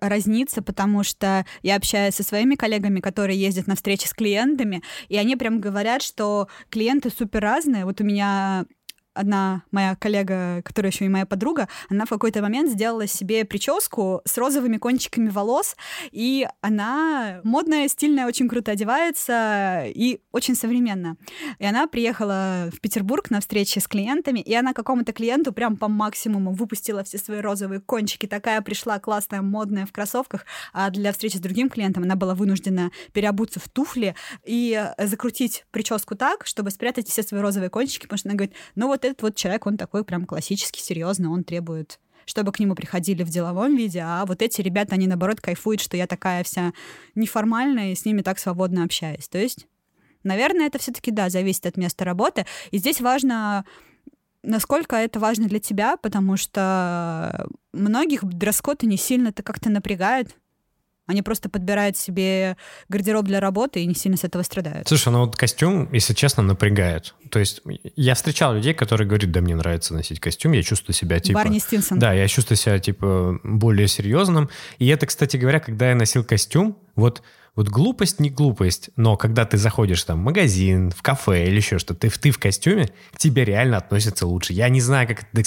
разнится, потому что я общаюсь со своими коллегами, которые ездят на встречи с клиентами, и они прям говорят, что клиенты супер разные. Вот у меня одна моя коллега, которая еще и моя подруга, она в какой-то момент сделала себе прическу с розовыми кончиками волос, и она модная, стильная, очень круто одевается и очень современно. И она приехала в Петербург на встречи с клиентами, и она какому-то клиенту прям по максимуму выпустила все свои розовые кончики. Такая пришла классная, модная в кроссовках, а для встречи с другим клиентом она была вынуждена переобуться в туфли и закрутить прическу так, чтобы спрятать все свои розовые кончики, потому что она говорит, ну вот этот вот человек, он такой прям классический, серьезный, он требует чтобы к нему приходили в деловом виде, а вот эти ребята, они, наоборот, кайфуют, что я такая вся неформальная и с ними так свободно общаюсь. То есть, наверное, это все-таки, да, зависит от места работы. И здесь важно насколько это важно для тебя, потому что многих дресс-код не сильно-то как-то напрягает. Они просто подбирают себе гардероб для работы и не сильно с этого страдают. Слушай, ну вот костюм, если честно, напрягает. То есть я встречал людей, которые говорят, да, мне нравится носить костюм, я чувствую себя типа... Барни Стинсон. Да, я чувствую себя типа более серьезным. И это, кстати говоря, когда я носил костюм, вот вот глупость не глупость, но когда ты заходишь там в магазин, в кафе или еще что-то, ты, ты в костюме, к тебе реально относятся лучше. Я не знаю, как это...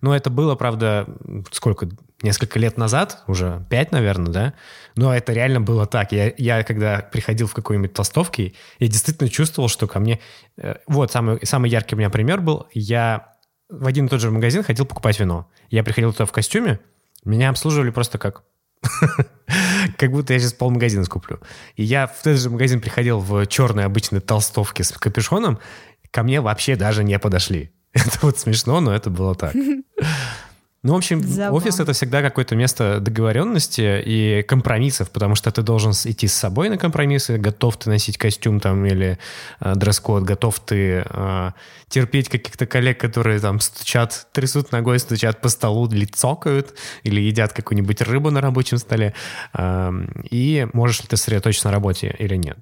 Но это было, правда, сколько? Несколько лет назад, уже пять, наверное, да? Но это реально было так. Я, я когда приходил в какой-нибудь толстовке, я действительно чувствовал, что ко мне... Э, вот, самый, самый яркий у меня пример был. Я в один и тот же магазин ходил покупать вино. Я приходил туда в костюме, меня обслуживали просто как как будто я сейчас полмагазина скуплю. И я в этот же магазин приходил в черной обычной толстовке с капюшоном, ко мне вообще даже не подошли. Это вот смешно, но это было так. Ну, в общем, Забавно. офис это всегда какое-то место договоренности и компромиссов, потому что ты должен идти с собой на компромиссы, готов ты носить костюм там или э, дресс-код, готов ты э, терпеть каких-то коллег, которые там стучат, трясут ногой, стучат по столу, или цокают, или едят какую-нибудь рыбу на рабочем столе. Э, и можешь ли ты сосредоточиться на работе или нет.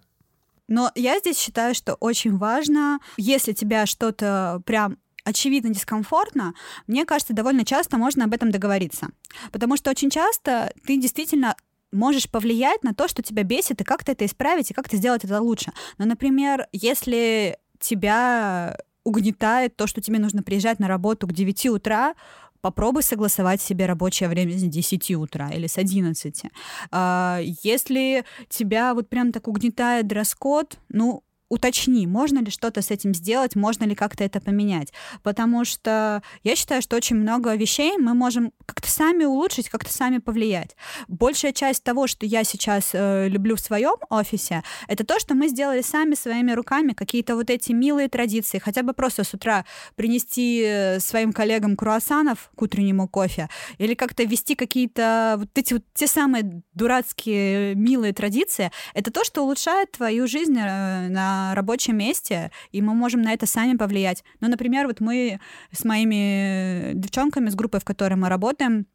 Но я здесь считаю, что очень важно, если тебя что-то прям очевидно дискомфортно, мне кажется, довольно часто можно об этом договориться. Потому что очень часто ты действительно можешь повлиять на то, что тебя бесит, и как-то это исправить, и как-то сделать это лучше. Но, например, если тебя угнетает то, что тебе нужно приезжать на работу к 9 утра, попробуй согласовать себе рабочее время с 10 утра или с 11. А, если тебя вот прям так угнетает дресс-код, ну, уточни, можно ли что-то с этим сделать, можно ли как-то это поменять. Потому что я считаю, что очень много вещей мы можем как-то сами улучшить, как-то сами повлиять. Большая часть того, что я сейчас э, люблю в своем офисе, это то, что мы сделали сами своими руками, какие-то вот эти милые традиции, хотя бы просто с утра принести э, своим коллегам круассанов к утреннему кофе, или как-то вести какие-то вот эти вот те самые дурацкие милые традиции, это то, что улучшает твою жизнь э, рабочем месте, и мы можем на это сами повлиять. Ну, например, вот мы с моими девчонками, с группой, в которой мы работаем,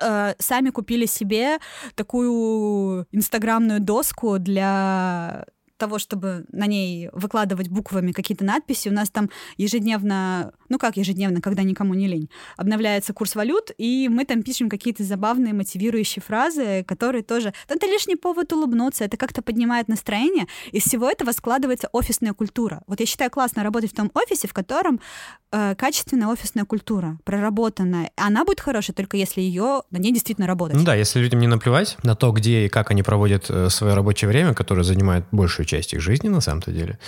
э, сами купили себе такую инстаграмную доску для того, чтобы на ней выкладывать буквами какие-то надписи, у нас там ежедневно, ну как ежедневно, когда никому не лень, обновляется курс валют, и мы там пишем какие-то забавные мотивирующие фразы, которые тоже... Это лишний повод улыбнуться, это как-то поднимает настроение. Из всего этого складывается офисная культура. Вот я считаю классно работать в том офисе, в котором э, качественная офисная культура, проработанная. Она будет хорошей, только если ее на ней действительно работать. Ну да, если людям не наплевать на то, где и как они проводят э, свое рабочее время, которое занимает большую часть их жизни на самом-то деле,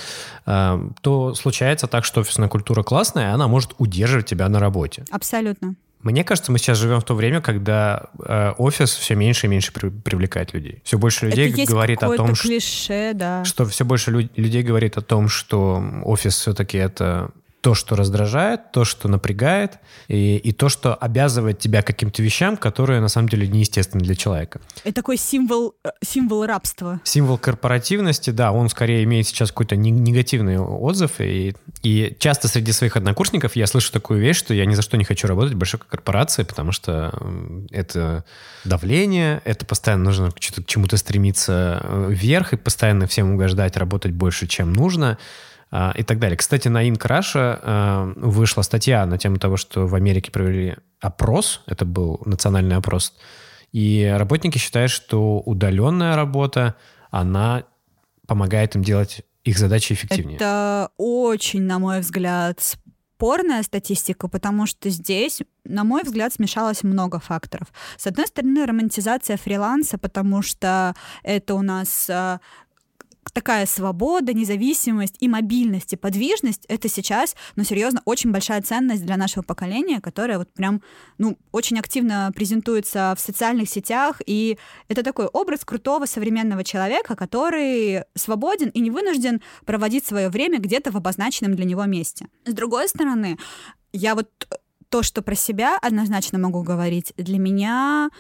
э, то случается так, что офисная культура классная, она может удерживать тебя на работе. Абсолютно. Мне кажется, мы сейчас живем в то время, когда э, офис все меньше и меньше при, привлекает людей. Все больше людей Это говорит о том, клише, что, да. что все больше лю- людей говорит о том, что офис все-таки это то, что раздражает, то, что напрягает, и, и то, что обязывает тебя каким-то вещам, которые на самом деле неестественны для человека. Это такой символ, э, символ рабства. Символ корпоративности, да, он скорее имеет сейчас какой-то негативный отзыв, и, и часто среди своих однокурсников я слышу такую вещь, что я ни за что не хочу работать в большой корпорации, потому что это давление, это постоянно нужно к чему-то стремиться э, вверх и постоянно всем угождать, работать больше, чем нужно. А, и так далее. Кстати, на Инкраша а, вышла статья на тему того, что в Америке провели опрос, это был национальный опрос, и работники считают, что удаленная работа, она помогает им делать их задачи эффективнее. Это очень, на мой взгляд, спорная статистика, потому что здесь, на мой взгляд, смешалось много факторов. С одной стороны, романтизация фриланса, потому что это у нас а, такая свобода, независимость и мобильность, и подвижность — это сейчас, ну, серьезно, очень большая ценность для нашего поколения, которая вот прям, ну, очень активно презентуется в социальных сетях, и это такой образ крутого современного человека, который свободен и не вынужден проводить свое время где-то в обозначенном для него месте. С другой стороны, я вот то, что про себя однозначно могу говорить, для меня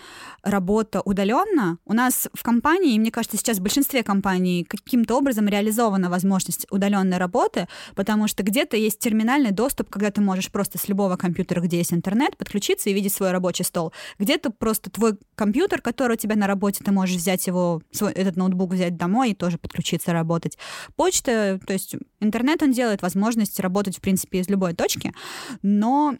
работа удаленно. У нас в компании, и мне кажется, сейчас в большинстве компаний каким-то образом реализована возможность удаленной работы, потому что где-то есть терминальный доступ, когда ты можешь просто с любого компьютера, где есть интернет, подключиться и видеть свой рабочий стол. Где-то просто твой компьютер, который у тебя на работе, ты можешь взять его, свой, этот ноутбук взять домой и тоже подключиться работать. Почта, то есть интернет он делает возможность работать, в принципе, из любой точки, но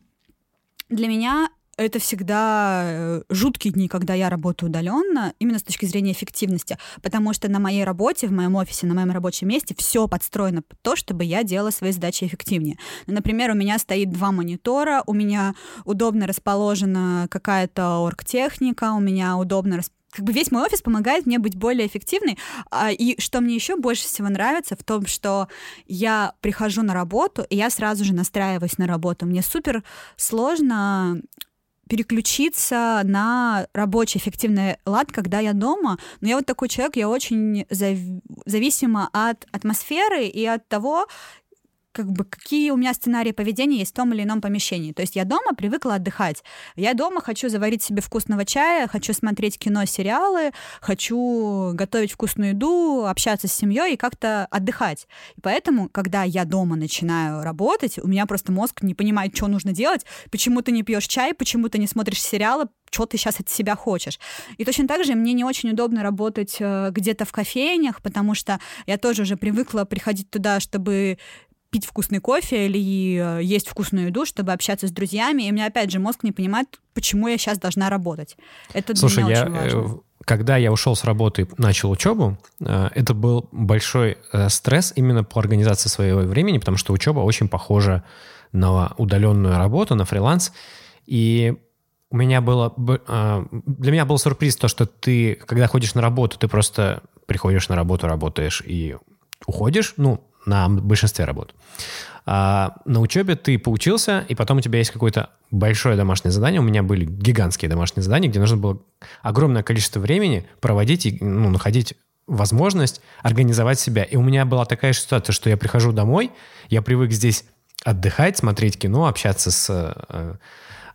для меня это всегда э, жуткие дни, когда я работаю удаленно, именно с точки зрения эффективности, потому что на моей работе, в моем офисе, на моем рабочем месте все подстроено под то, чтобы я делала свои задачи эффективнее. Ну, например, у меня стоит два монитора, у меня удобно расположена какая-то оргтехника, у меня удобно как бы весь мой офис помогает мне быть более эффективной. А, и что мне еще больше всего нравится в том, что я прихожу на работу, и я сразу же настраиваюсь на работу. Мне супер сложно переключиться на рабочий эффективный лад, когда я дома. Но я вот такой человек, я очень зав... зависима от атмосферы и от того, как бы какие у меня сценарии поведения есть в том или ином помещении. То есть я дома привыкла отдыхать. Я дома хочу заварить себе вкусного чая, хочу смотреть кино, сериалы, хочу готовить вкусную еду, общаться с семьей и как-то отдыхать. И поэтому, когда я дома начинаю работать, у меня просто мозг не понимает, что нужно делать, почему ты не пьешь чай, почему ты не смотришь сериалы, что ты сейчас от себя хочешь. И точно так же мне не очень удобно работать э, где-то в кофейнях, потому что я тоже уже привыкла приходить туда, чтобы пить вкусный кофе или э, есть вкусную еду, чтобы общаться с друзьями. И у меня, опять же, мозг не понимает, почему я сейчас должна работать. Это Слушай, для меня я, очень важно. Э, когда я ушел с работы и начал учебу, э, это был большой стресс именно по организации своего времени, потому что учеба очень похожа на удаленную работу, на фриланс. И у меня было... Для меня был сюрприз то, что ты, когда ходишь на работу, ты просто приходишь на работу, работаешь и уходишь. Ну, на большинстве работ. А на учебе ты поучился, и потом у тебя есть какое-то большое домашнее задание. У меня были гигантские домашние задания, где нужно было огромное количество времени проводить и ну, находить возможность организовать себя. И у меня была такая ситуация, что я прихожу домой, я привык здесь отдыхать, смотреть кино, общаться с э,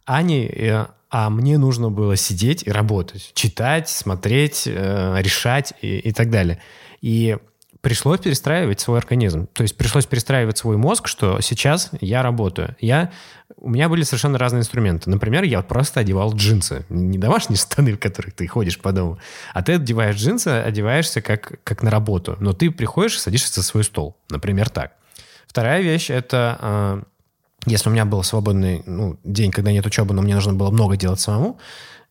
Аней, э, а мне нужно было сидеть и работать, читать, смотреть, э, решать и, и так далее. И пришлось перестраивать свой организм. То есть пришлось перестраивать свой мозг, что сейчас я работаю. Я, у меня были совершенно разные инструменты. Например, я просто одевал джинсы. Не домашние штаны, в которых ты ходишь по дому, а ты одеваешь джинсы, одеваешься как, как на работу. Но ты приходишь и садишься за свой стол. Например, так. Вторая вещь — это а, если у меня был свободный ну, день, когда нет учебы, но мне нужно было много делать самому,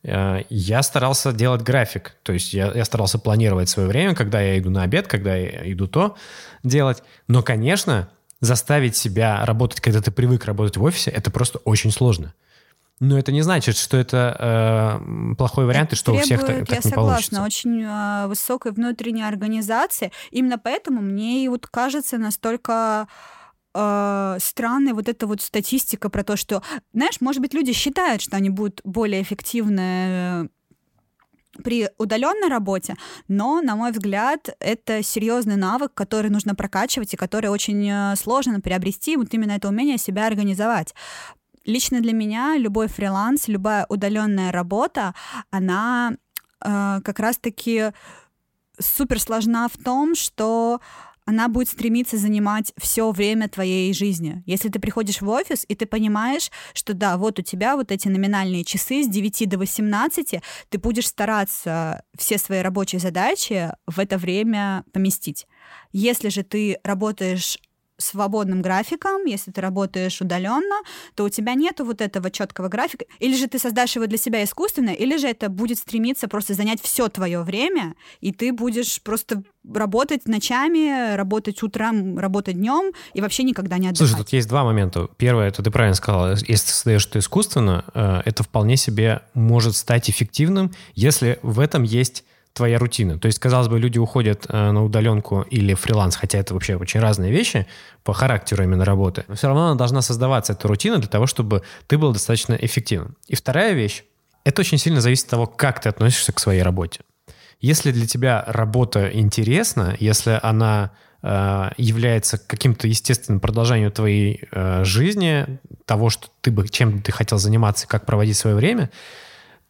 я старался делать график. То есть я, я старался планировать свое время, когда я иду на обед, когда я иду то делать. Но, конечно, заставить себя работать, когда ты привык работать в офисе, это просто очень сложно. Но это не значит, что это э, плохой вариант, это и что у всех так, так я не согласна, получится. очень э, высокой внутренней организации. Именно поэтому мне и вот кажется настолько э, странная вот эта вот статистика про то, что, знаешь, может быть, люди считают, что они будут более эффективны при удаленной работе, но, на мой взгляд, это серьезный навык, который нужно прокачивать и который очень э, сложно приобрести, вот именно это умение себя организовать. Лично для меня любой фриланс, любая удаленная работа, она э, как раз-таки супер сложна в том, что она будет стремиться занимать все время твоей жизни. Если ты приходишь в офис, и ты понимаешь, что да, вот у тебя вот эти номинальные часы с 9 до 18, ты будешь стараться все свои рабочие задачи в это время поместить. Если же ты работаешь свободным графиком, если ты работаешь удаленно, то у тебя нету вот этого четкого графика. Или же ты создашь его для себя искусственно, или же это будет стремиться просто занять все твое время, и ты будешь просто работать ночами, работать утром, работать днем и вообще никогда не отдыхать. Слушай, тут есть два момента. Первое, это ты правильно сказала, если ты создаешь это искусственно, э, это вполне себе может стать эффективным, если в этом есть твоя рутина. То есть, казалось бы, люди уходят э, на удаленку или фриланс, хотя это вообще очень разные вещи по характеру именно работы. Но все равно она должна создаваться, эта рутина, для того, чтобы ты был достаточно эффективным. И вторая вещь, это очень сильно зависит от того, как ты относишься к своей работе. Если для тебя работа интересна, если она э, является каким-то естественным продолжением твоей э, жизни, того, что ты бы, чем ты хотел заниматься, как проводить свое время,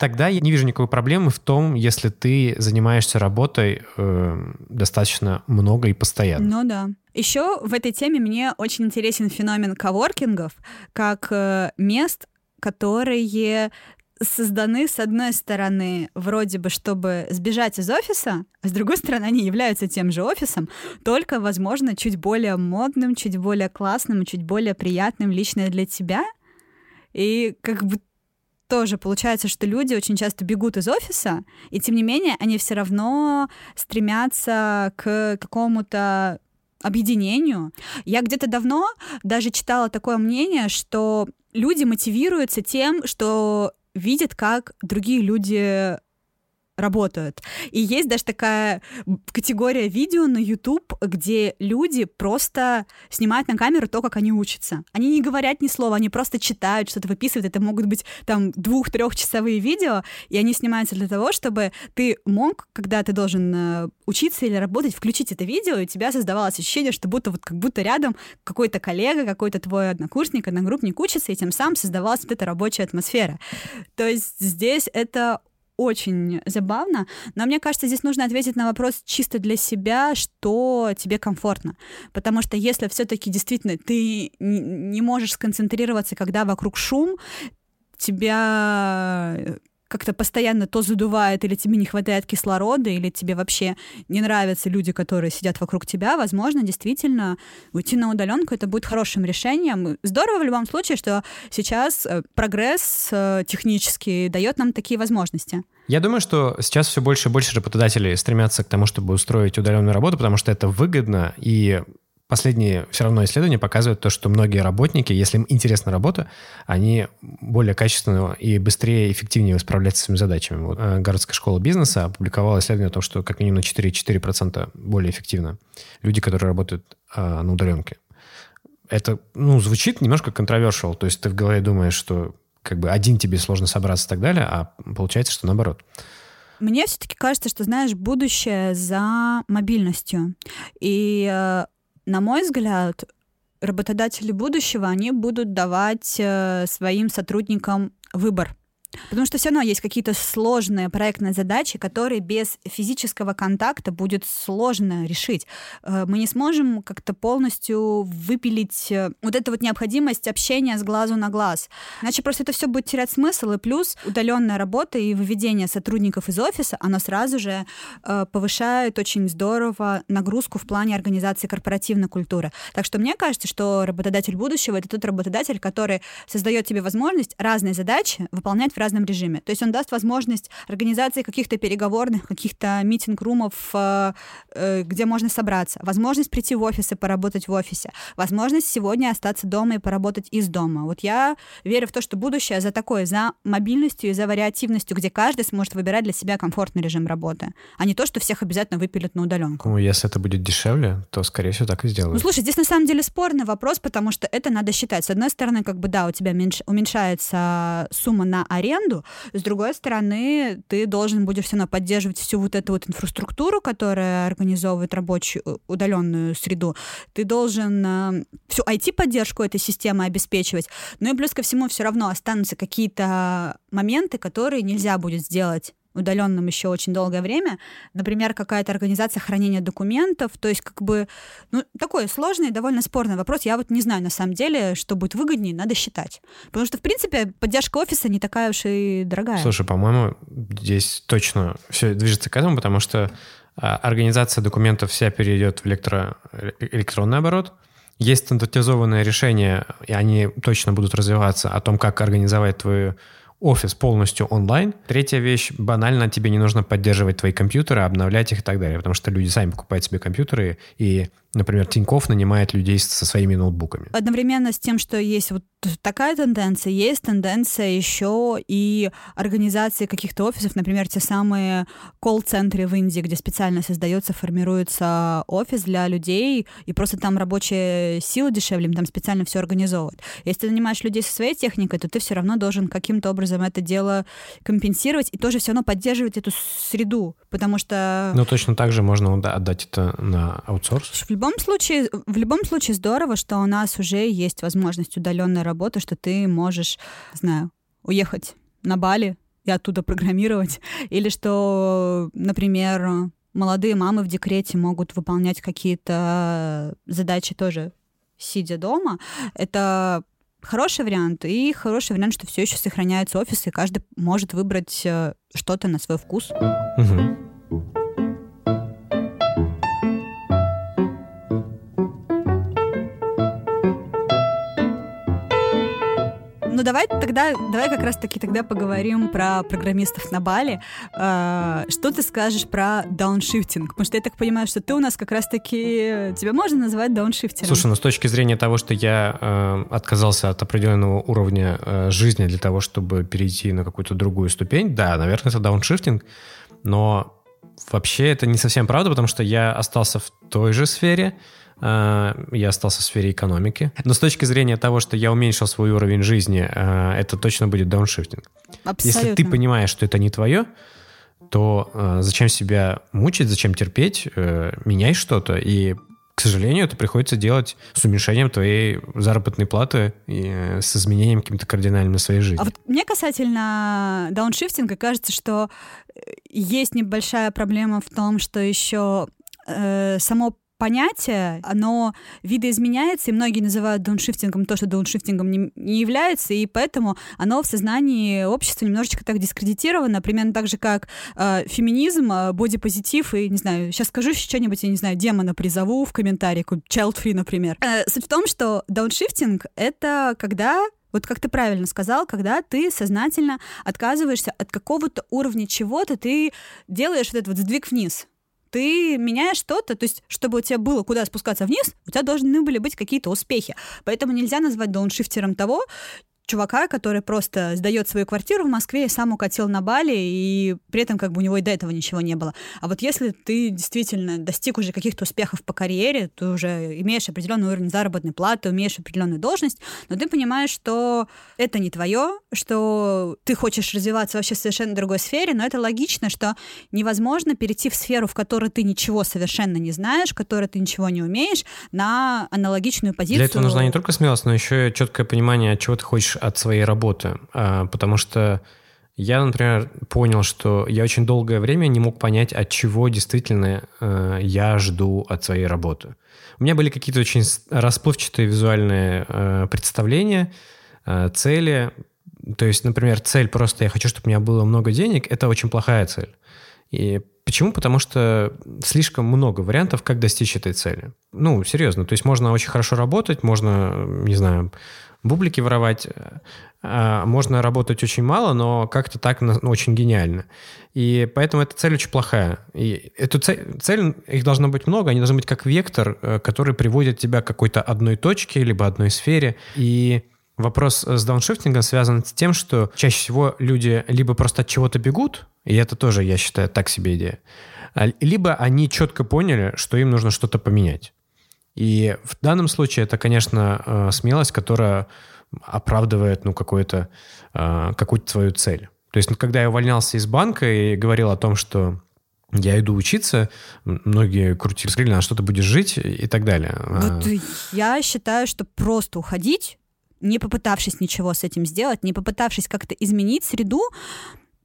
тогда я не вижу никакой проблемы в том, если ты занимаешься работой э, достаточно много и постоянно. Ну да. Еще в этой теме мне очень интересен феномен коворкингов как э, мест, которые созданы, с одной стороны, вроде бы, чтобы сбежать из офиса, а с другой стороны, они являются тем же офисом, только, возможно, чуть более модным, чуть более классным, чуть более приятным лично для тебя. И как бы тоже получается, что люди очень часто бегут из офиса, и тем не менее они все равно стремятся к какому-то объединению. Я где-то давно даже читала такое мнение, что люди мотивируются тем, что видят, как другие люди работают. И есть даже такая категория видео на YouTube, где люди просто снимают на камеру то, как они учатся. Они не говорят ни слова, они просто читают, что-то выписывают. Это могут быть там двух-трехчасовые видео, и они снимаются для того, чтобы ты мог, когда ты должен э, учиться или работать, включить это видео, и у тебя создавалось ощущение, что будто вот как будто рядом какой-то коллега, какой-то твой однокурсник, одногруппник учится, и тем самым создавалась вот эта рабочая атмосфера. То есть здесь это очень забавно, но мне кажется, здесь нужно ответить на вопрос чисто для себя, что тебе комфортно. Потому что если все-таки действительно ты не можешь сконцентрироваться, когда вокруг шум, тебя как-то постоянно то задувает, или тебе не хватает кислорода, или тебе вообще не нравятся люди, которые сидят вокруг тебя, возможно, действительно уйти на удаленку это будет хорошим решением. Здорово в любом случае, что сейчас э, прогресс э, технический дает нам такие возможности. Я думаю, что сейчас все больше и больше работодателей стремятся к тому, чтобы устроить удаленную работу, потому что это выгодно, и Последние все равно исследования показывают то, что многие работники, если им интересна работа, они более качественно и быстрее эффективнее справляются с своими задачами. Вот, э, Городская школа бизнеса опубликовала исследование о том, что как минимум на 4,4% более эффективно люди, которые работают а, на удаленке. Это, ну, звучит немножко controversial, то есть ты в голове думаешь, что как бы один тебе сложно собраться и так далее, а получается, что наоборот. Мне все-таки кажется, что, знаешь, будущее за мобильностью. И э, на мой взгляд, работодатели будущего, они будут давать э, своим сотрудникам выбор. Потому что все равно есть какие-то сложные проектные задачи, которые без физического контакта будет сложно решить. Э, мы не сможем как-то полностью выпилить э, вот эту вот необходимость общения с глазу на глаз. Иначе просто это все будет терять смысл. И плюс удаленная работа и выведение сотрудников из офиса, оно сразу же э, повышает очень здорово нагрузку в плане организации корпоративной культуры. Так что мне кажется, что работодатель будущего — это тот работодатель, который создает тебе возможность разные задачи выполнять в разном режиме. То есть он даст возможность организации каких-то переговорных, каких-то митинг-румов, э, э, где можно собраться, возможность прийти в офис и поработать в офисе, возможность сегодня остаться дома и поработать из дома. Вот я верю в то, что будущее за такое, за мобильностью и за вариативностью, где каждый сможет выбирать для себя комфортный режим работы, а не то, что всех обязательно выпилят на удаленку. Ну, если это будет дешевле, то, скорее всего, так и сделают. Ну, слушай, здесь на самом деле спорный вопрос, потому что это надо считать. С одной стороны, как бы, да, у тебя уменьшается сумма на аренду, с другой стороны, ты должен будешь все равно поддерживать всю вот эту вот инфраструктуру, которая организовывает рабочую э, удаленную среду. Ты должен э, всю IT-поддержку этой системы обеспечивать. Ну и плюс ко всему все равно останутся какие-то моменты, которые нельзя будет сделать удаленным еще очень долгое время. Например, какая-то организация хранения документов. То есть, как бы, ну, такой сложный, довольно спорный вопрос. Я вот не знаю, на самом деле, что будет выгоднее, надо считать. Потому что, в принципе, поддержка офиса не такая уж и дорогая. Слушай, по-моему, здесь точно все движется к этому, потому что а, организация документов вся перейдет в электро... электронный оборот. Есть стандартизованные решения, и они точно будут развиваться о том, как организовать твою офис полностью онлайн. Третья вещь, банально тебе не нужно поддерживать твои компьютеры, обновлять их и так далее, потому что люди сами покупают себе компьютеры, и, например, Тиньков нанимает людей со своими ноутбуками. Одновременно с тем, что есть вот такая тенденция, есть тенденция еще и организации каких-то офисов, например, те самые колл-центры в Индии, где специально создается, формируется офис для людей, и просто там рабочая сила дешевле, им там специально все организовывают. Если ты нанимаешь людей со своей техникой, то ты все равно должен каким-то образом это дело компенсировать и тоже все равно поддерживать эту среду, потому что... Ну, точно так же можно отдать это на аутсорс. Любом случае, в любом случае здорово, что у нас уже есть возможность удаленной работы, что ты можешь, знаю, уехать на Бали и оттуда программировать, или что, например, молодые мамы в декрете могут выполнять какие-то задачи тоже сидя дома. Это хороший вариант, и хороший вариант, что все еще сохраняются офисы, и каждый может выбрать э, что-то на свой вкус. Угу. Ну давай тогда, давай как раз таки тогда поговорим про программистов на Бали. А, что ты скажешь про дауншифтинг? Потому что я так понимаю, что ты у нас как раз таки тебя можно назвать дауншифтером. Слушай, ну с точки зрения того, что я э, отказался от определенного уровня э, жизни для того, чтобы перейти на какую-то другую ступень, да, наверное, это дауншифтинг, но вообще это не совсем правда, потому что я остался в той же сфере, я остался в сфере экономики. Но с точки зрения того, что я уменьшил свой уровень жизни, э, это точно будет дауншифтинг. Абсолютно. Если ты понимаешь, что это не твое, то э, зачем себя мучить, зачем терпеть, меняй что-то. И, к сожалению, это приходится делать с уменьшением твоей заработной платы и с изменением каким-то кардинальным на своей жизни. А вот мне касательно дауншифтинга кажется, что есть небольшая проблема в том, что еще э, само понятие, оно видоизменяется, и многие называют дауншифтингом то, что дауншифтингом не, не является, и поэтому оно в сознании общества немножечко так дискредитировано, примерно так же, как э, феминизм, э, бодипозитив, и, не знаю, сейчас скажу что-нибудь, я не знаю, демона призову в комментарии, child free, например. Э, суть в том, что дауншифтинг — это когда вот как ты правильно сказал, когда ты сознательно отказываешься от какого-то уровня чего-то, ты делаешь вот этот вот сдвиг вниз ты меняешь что-то, то есть, чтобы у тебя было куда спускаться вниз, у тебя должны были быть какие-то успехи. Поэтому нельзя назвать дауншифтером того, чувака, который просто сдает свою квартиру в Москве и сам укатил на Бали, и при этом как бы у него и до этого ничего не было. А вот если ты действительно достиг уже каких-то успехов по карьере, ты уже имеешь определенный уровень заработной платы, умеешь определенную должность, но ты понимаешь, что это не твое, что ты хочешь развиваться вообще в совершенно другой сфере, но это логично, что невозможно перейти в сферу, в которой ты ничего совершенно не знаешь, в которой ты ничего не умеешь, на аналогичную позицию. Для этого нужна не только смелость, но еще и четкое понимание, чего ты хочешь от своей работы, а, потому что Я, например, понял, что я очень долгое время не мог понять, от чего действительно э, я жду от своей работы. У меня были какие-то очень расплывчатые визуальные э, представления, э, цели. То есть, например, цель просто «я хочу, чтобы у меня было много денег» — это очень плохая цель. И почему? Потому что слишком много вариантов, как достичь этой цели. Ну, серьезно. То есть можно очень хорошо работать, можно, не знаю, бублики воровать, а, можно работать очень мало, но как-то так ну, очень гениально. И поэтому эта цель очень плохая. И эту цель, цель, их должно быть много, они должны быть как вектор, э, который приводит тебя к какой-то одной точке, либо одной сфере. И вопрос с дауншифтингом связан с тем, что чаще всего люди либо просто от чего-то бегут, и это тоже, я считаю, так себе идея, а, либо они четко поняли, что им нужно что-то поменять. И в данном случае это, конечно, э, смелость, которая оправдывает ну, какую-то э, какую свою цель. То есть, когда я увольнялся из банка и говорил о том, что я иду учиться, многие крутили, сказали, на что ты будешь жить и так далее. Вот я считаю, что просто уходить, не попытавшись ничего с этим сделать, не попытавшись как-то изменить среду,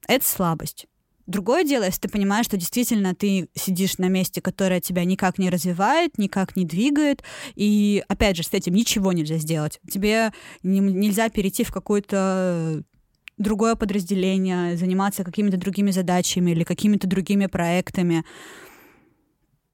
это слабость. Другое дело, если ты понимаешь, что действительно ты сидишь на месте, которое тебя никак не развивает, никак не двигает, и, опять же, с этим ничего нельзя сделать. Тебе не, нельзя перейти в какое-то другое подразделение, заниматься какими-то другими задачами или какими-то другими проектами.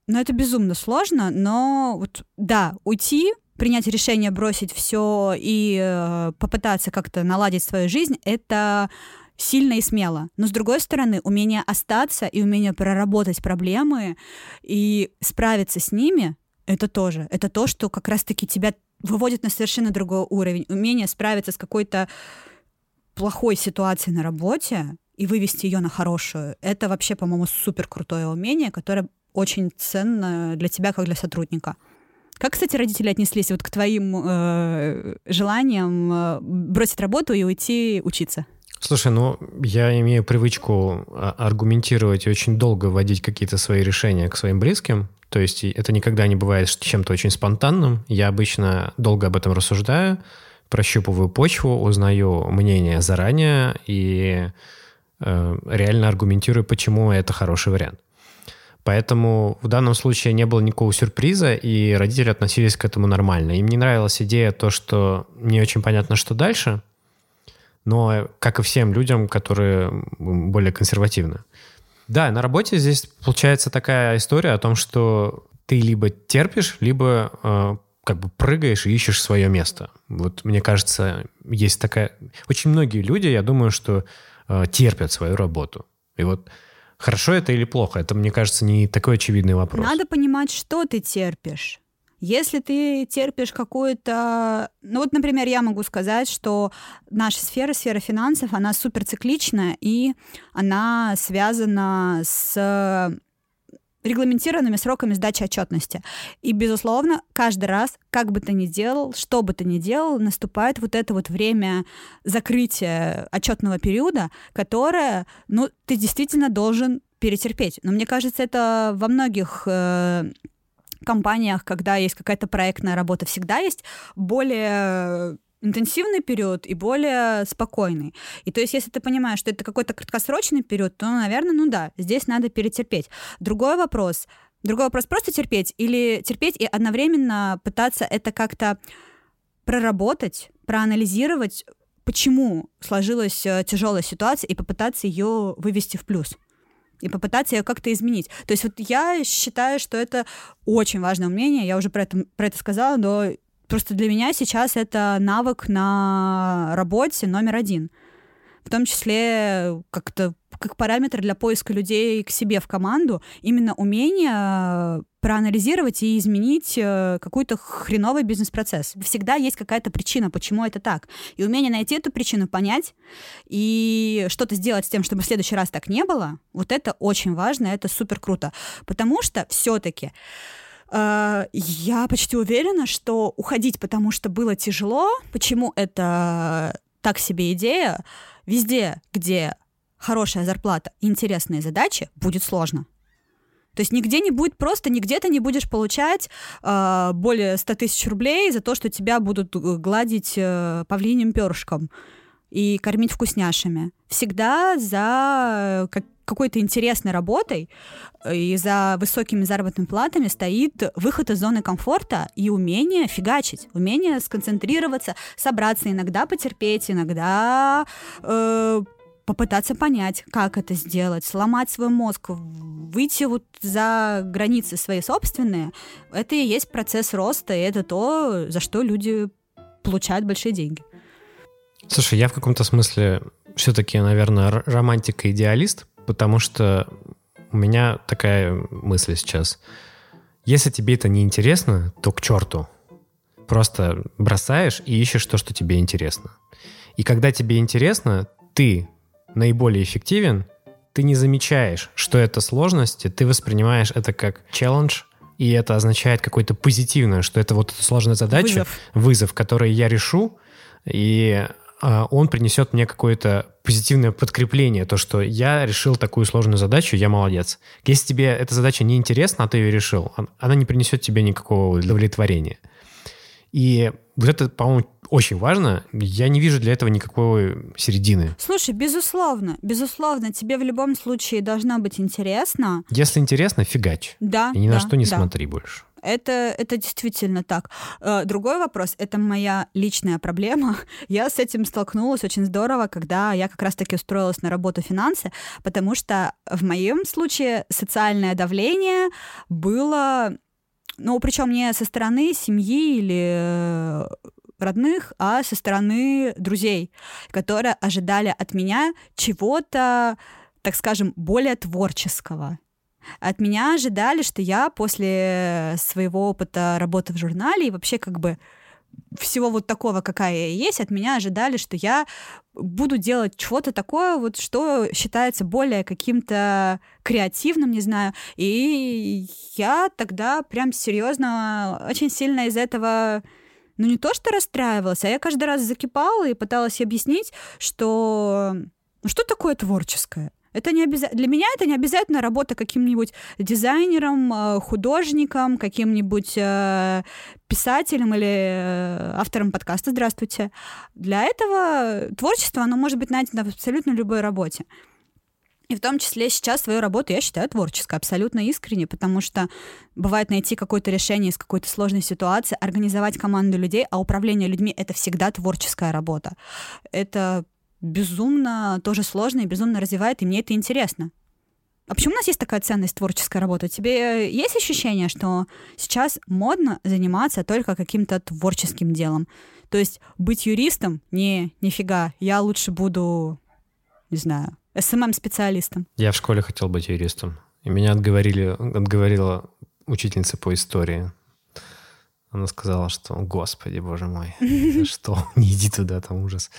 Но это безумно сложно, но вот да, уйти, принять решение бросить все и э, попытаться как-то наладить свою жизнь, это сильно и смело. Но с другой стороны, умение остаться и умение проработать проблемы и справиться с ними, это тоже. Это то, что как раз-таки тебя выводит на совершенно другой уровень. Умение справиться с какой-то плохой ситуацией на работе и вывести ее на хорошую. Это вообще, по-моему, супер крутое умение, которое очень ценно для тебя как для сотрудника. Как, кстати, родители отнеслись вот к твоим э, желаниям э, бросить работу и уйти учиться? Слушай, ну я имею привычку а, аргументировать и очень долго вводить какие-то свои решения к своим близким. То есть это никогда не бывает чем-то очень спонтанным. Я обычно долго об этом рассуждаю, прощупываю почву, узнаю мнение заранее и э, реально аргументирую, почему это хороший вариант. Поэтому в данном случае не было никакого сюрприза, и родители относились к этому нормально. Им не нравилась идея то, что не очень понятно, что дальше – но как и всем людям, которые более консервативны. Да, на работе здесь получается такая история о том, что ты либо терпишь, либо э, как бы прыгаешь и ищешь свое место. Вот мне кажется, есть такая... Очень многие люди, я думаю, что э, терпят свою работу. И вот хорошо это или плохо, это, мне кажется, не такой очевидный вопрос. Надо понимать, что ты терпишь. Если ты терпишь какую-то... Ну вот, например, я могу сказать, что наша сфера, сфера финансов, она суперцикличная, и она связана с регламентированными сроками сдачи отчетности. И, безусловно, каждый раз, как бы ты ни делал, что бы ты ни делал, наступает вот это вот время закрытия отчетного периода, которое, ну, ты действительно должен перетерпеть. Но мне кажется, это во многих э, компаниях, когда есть какая-то проектная работа, всегда есть более интенсивный период и более спокойный. И то есть, если ты понимаешь, что это какой-то краткосрочный период, то, наверное, ну да, здесь надо перетерпеть. Другой вопрос. Другой вопрос, просто терпеть или терпеть и одновременно пытаться это как-то проработать, проанализировать, почему сложилась э, тяжелая ситуация и попытаться ее вывести в плюс и попытаться ее как-то изменить. То есть вот я считаю, что это очень важное умение, я уже про это, про это сказала, но просто для меня сейчас это навык на работе номер один. В том числе как-то как параметр для поиска людей к себе в команду, именно умение проанализировать и изменить э, какой-то хреновый бизнес-процесс. Всегда есть какая-то причина, почему это так. И умение найти эту причину, понять и что-то сделать с тем, чтобы в следующий раз так не было, вот это очень важно, это супер круто. Потому что все-таки э, я почти уверена, что уходить, потому что было тяжело, почему это так себе идея, везде, где хорошая зарплата интересные задачи, будет сложно. То есть нигде не будет просто, нигде ты не будешь получать э, более 100 тысяч рублей за то, что тебя будут гладить э, павлиним перышком. и кормить вкусняшами. Всегда за как какой-то интересной работой и за высокими заработными платами стоит выход из зоны комфорта и умение фигачить, умение сконцентрироваться, собраться, иногда потерпеть, иногда э, попытаться понять, как это сделать, сломать свой мозг, выйти вот за границы свои собственные, это и есть процесс роста, и это то, за что люди получают большие деньги. Слушай, я в каком-то смысле все-таки, наверное, романтик и идеалист, потому что у меня такая мысль сейчас. Если тебе это не интересно, то к черту. Просто бросаешь и ищешь то, что тебе интересно. И когда тебе интересно, ты наиболее эффективен, ты не замечаешь, что это сложности, ты воспринимаешь это как челлендж, и это означает какое-то позитивное, что это вот сложная задача, вызов, вызов который я решу, и он принесет мне какое-то позитивное подкрепление, то, что я решил такую сложную задачу, я молодец. Если тебе эта задача не интересна, а ты ее решил, она не принесет тебе никакого удовлетворения. И вот это, по-моему, очень важно. Я не вижу для этого никакой середины. Слушай, безусловно, безусловно, тебе в любом случае должно быть интересно. Если интересно, фигач. Да. И ни да, на что не да. смотри больше. Это, это действительно так. Э, другой вопрос — это моя личная проблема. Я с этим столкнулась очень здорово, когда я как раз-таки устроилась на работу финансы, потому что в моем случае социальное давление было ну, причем не со стороны семьи или э, родных, а со стороны друзей, которые ожидали от меня чего-то, так скажем, более творческого. От меня ожидали, что я после своего опыта работы в журнале и вообще как бы всего вот такого, какая я есть, от меня ожидали, что я буду делать что-то такое, вот что считается более каким-то креативным, не знаю. И я тогда прям серьезно очень сильно из этого ну не то что расстраивалась, а я каждый раз закипала и пыталась объяснить, что ну, что такое творческое. Это не обязательно. Для меня это не обязательно работа каким-нибудь дизайнером, э, художником, каким-нибудь э, писателем или э, автором подкаста. Здравствуйте. Для этого творчество, оно может быть найдено в абсолютно любой работе. И в том числе сейчас свою работу я считаю творческой, абсолютно искренне, потому что бывает найти какое-то решение из какой-то сложной ситуации, организовать команду людей, а управление людьми — это всегда творческая работа. Это безумно тоже сложно и безумно развивает, и мне это интересно. А почему у нас есть такая ценность творческой работы? Тебе есть ощущение, что сейчас модно заниматься только каким-то творческим делом? То есть быть юристом? Не, нифига. Я лучше буду, не знаю, СММ-специалистом. Я в школе хотел быть юристом. И меня отговорили, отговорила учительница по истории. Она сказала, что, господи, боже мой, что? Не иди туда, там ужас.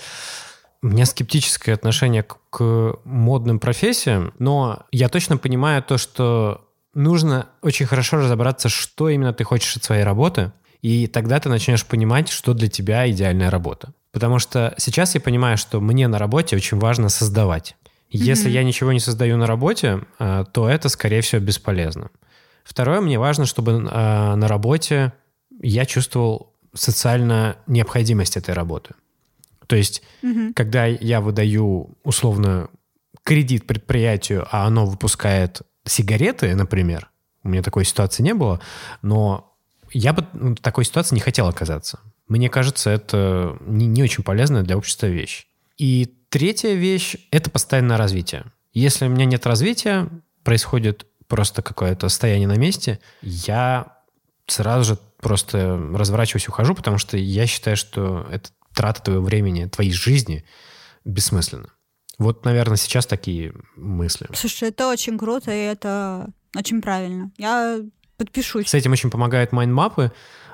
У меня скептическое отношение к, к модным профессиям, но я точно понимаю то, что нужно очень хорошо разобраться, что именно ты хочешь от своей работы, и тогда ты начнешь понимать, что для тебя идеальная работа. Потому что сейчас я понимаю, что мне на работе очень важно создавать. Если mm-hmm. я ничего не создаю на работе, э, то это, скорее всего, бесполезно. Второе, мне важно, чтобы э, на работе я чувствовал социальную необходимость этой работы. То есть, угу. когда я выдаю условно кредит предприятию, а оно выпускает сигареты, например, у меня такой ситуации не было, но я бы в такой ситуации не хотел оказаться. Мне кажется, это не, не очень полезная для общества вещь. И третья вещь — это постоянное развитие. Если у меня нет развития, происходит просто какое-то состояние на месте, я сразу же просто разворачиваюсь, ухожу, потому что я считаю, что это трата твоего времени, твоей жизни бессмысленна. Вот, наверное, сейчас такие мысли. Слушай, это очень круто, и это очень правильно. Я подпишусь. С этим очень помогают майндмапы,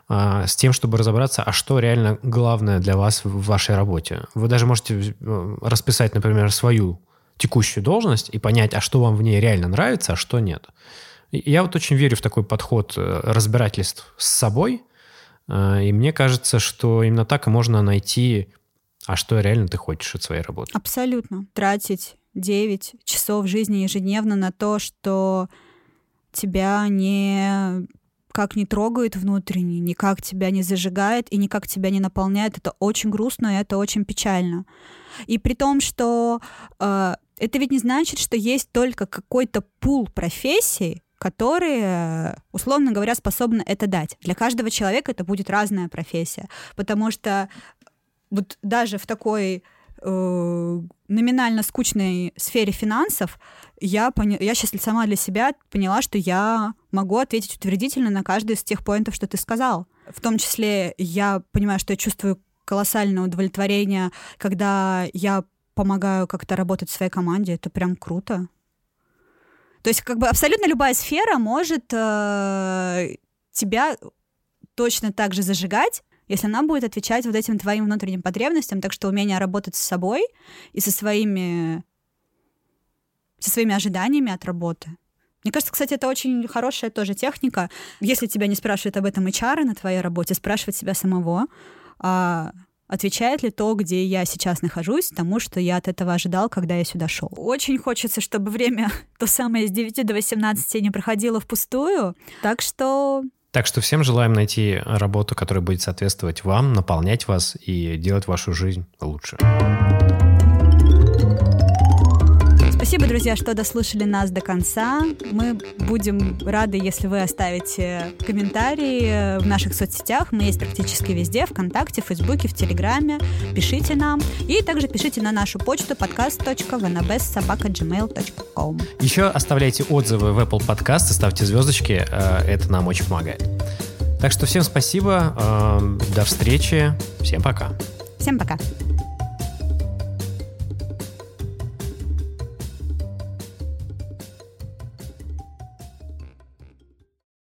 а, с тем, чтобы разобраться, а что реально главное для вас в вашей работе. Вы даже можете э, расписать, например, свою текущую должность и понять, а что вам в ней реально нравится, а что нет. Я вот очень верю в такой подход э, разбирательств с собой, и мне кажется, что именно так и можно найти, а что реально ты хочешь от своей работы. Абсолютно. Тратить 9 часов жизни ежедневно на то, что тебя не никак не трогает внутренне, никак тебя не зажигает и никак тебя не наполняет. Это очень грустно, и это очень печально. И при том, что э, это ведь не значит, что есть только какой-то пул профессий, которые, условно говоря, способны это дать. Для каждого человека это будет разная профессия, потому что вот даже в такой э, номинально скучной сфере финансов я, поня... я сейчас сама для себя поняла, что я могу ответить утвердительно на каждый из тех поинтов, что ты сказал. В том числе я понимаю, что я чувствую колоссальное удовлетворение, когда я помогаю как-то работать в своей команде. Это прям круто. То есть как бы абсолютно любая сфера может э, тебя точно так же зажигать, если она будет отвечать вот этим твоим внутренним потребностям, так что умение работать с собой и со своими со своими ожиданиями от работы. Мне кажется, кстати, это очень хорошая тоже техника. Если тебя не спрашивают об этом HR на твоей работе, спрашивать себя самого, а отвечает ли то, где я сейчас нахожусь, тому, что я от этого ожидал, когда я сюда шел. Очень хочется, чтобы время то самое с 9 до 18 не проходило впустую. Так что так что всем желаем найти работу, которая будет соответствовать вам, наполнять вас и делать вашу жизнь лучше. Спасибо, друзья, что дослушали нас до конца. Мы будем рады, если вы оставите комментарии в наших соцсетях. Мы есть практически везде, ВКонтакте, в Фейсбуке, в Телеграме. Пишите нам. И также пишите на нашу почту podcast.vnbssobaka.gmail.com Еще оставляйте отзывы в Apple Podcast, ставьте звездочки. Э, это нам очень помогает. Так что всем спасибо. Э, до встречи. Всем пока. Всем пока.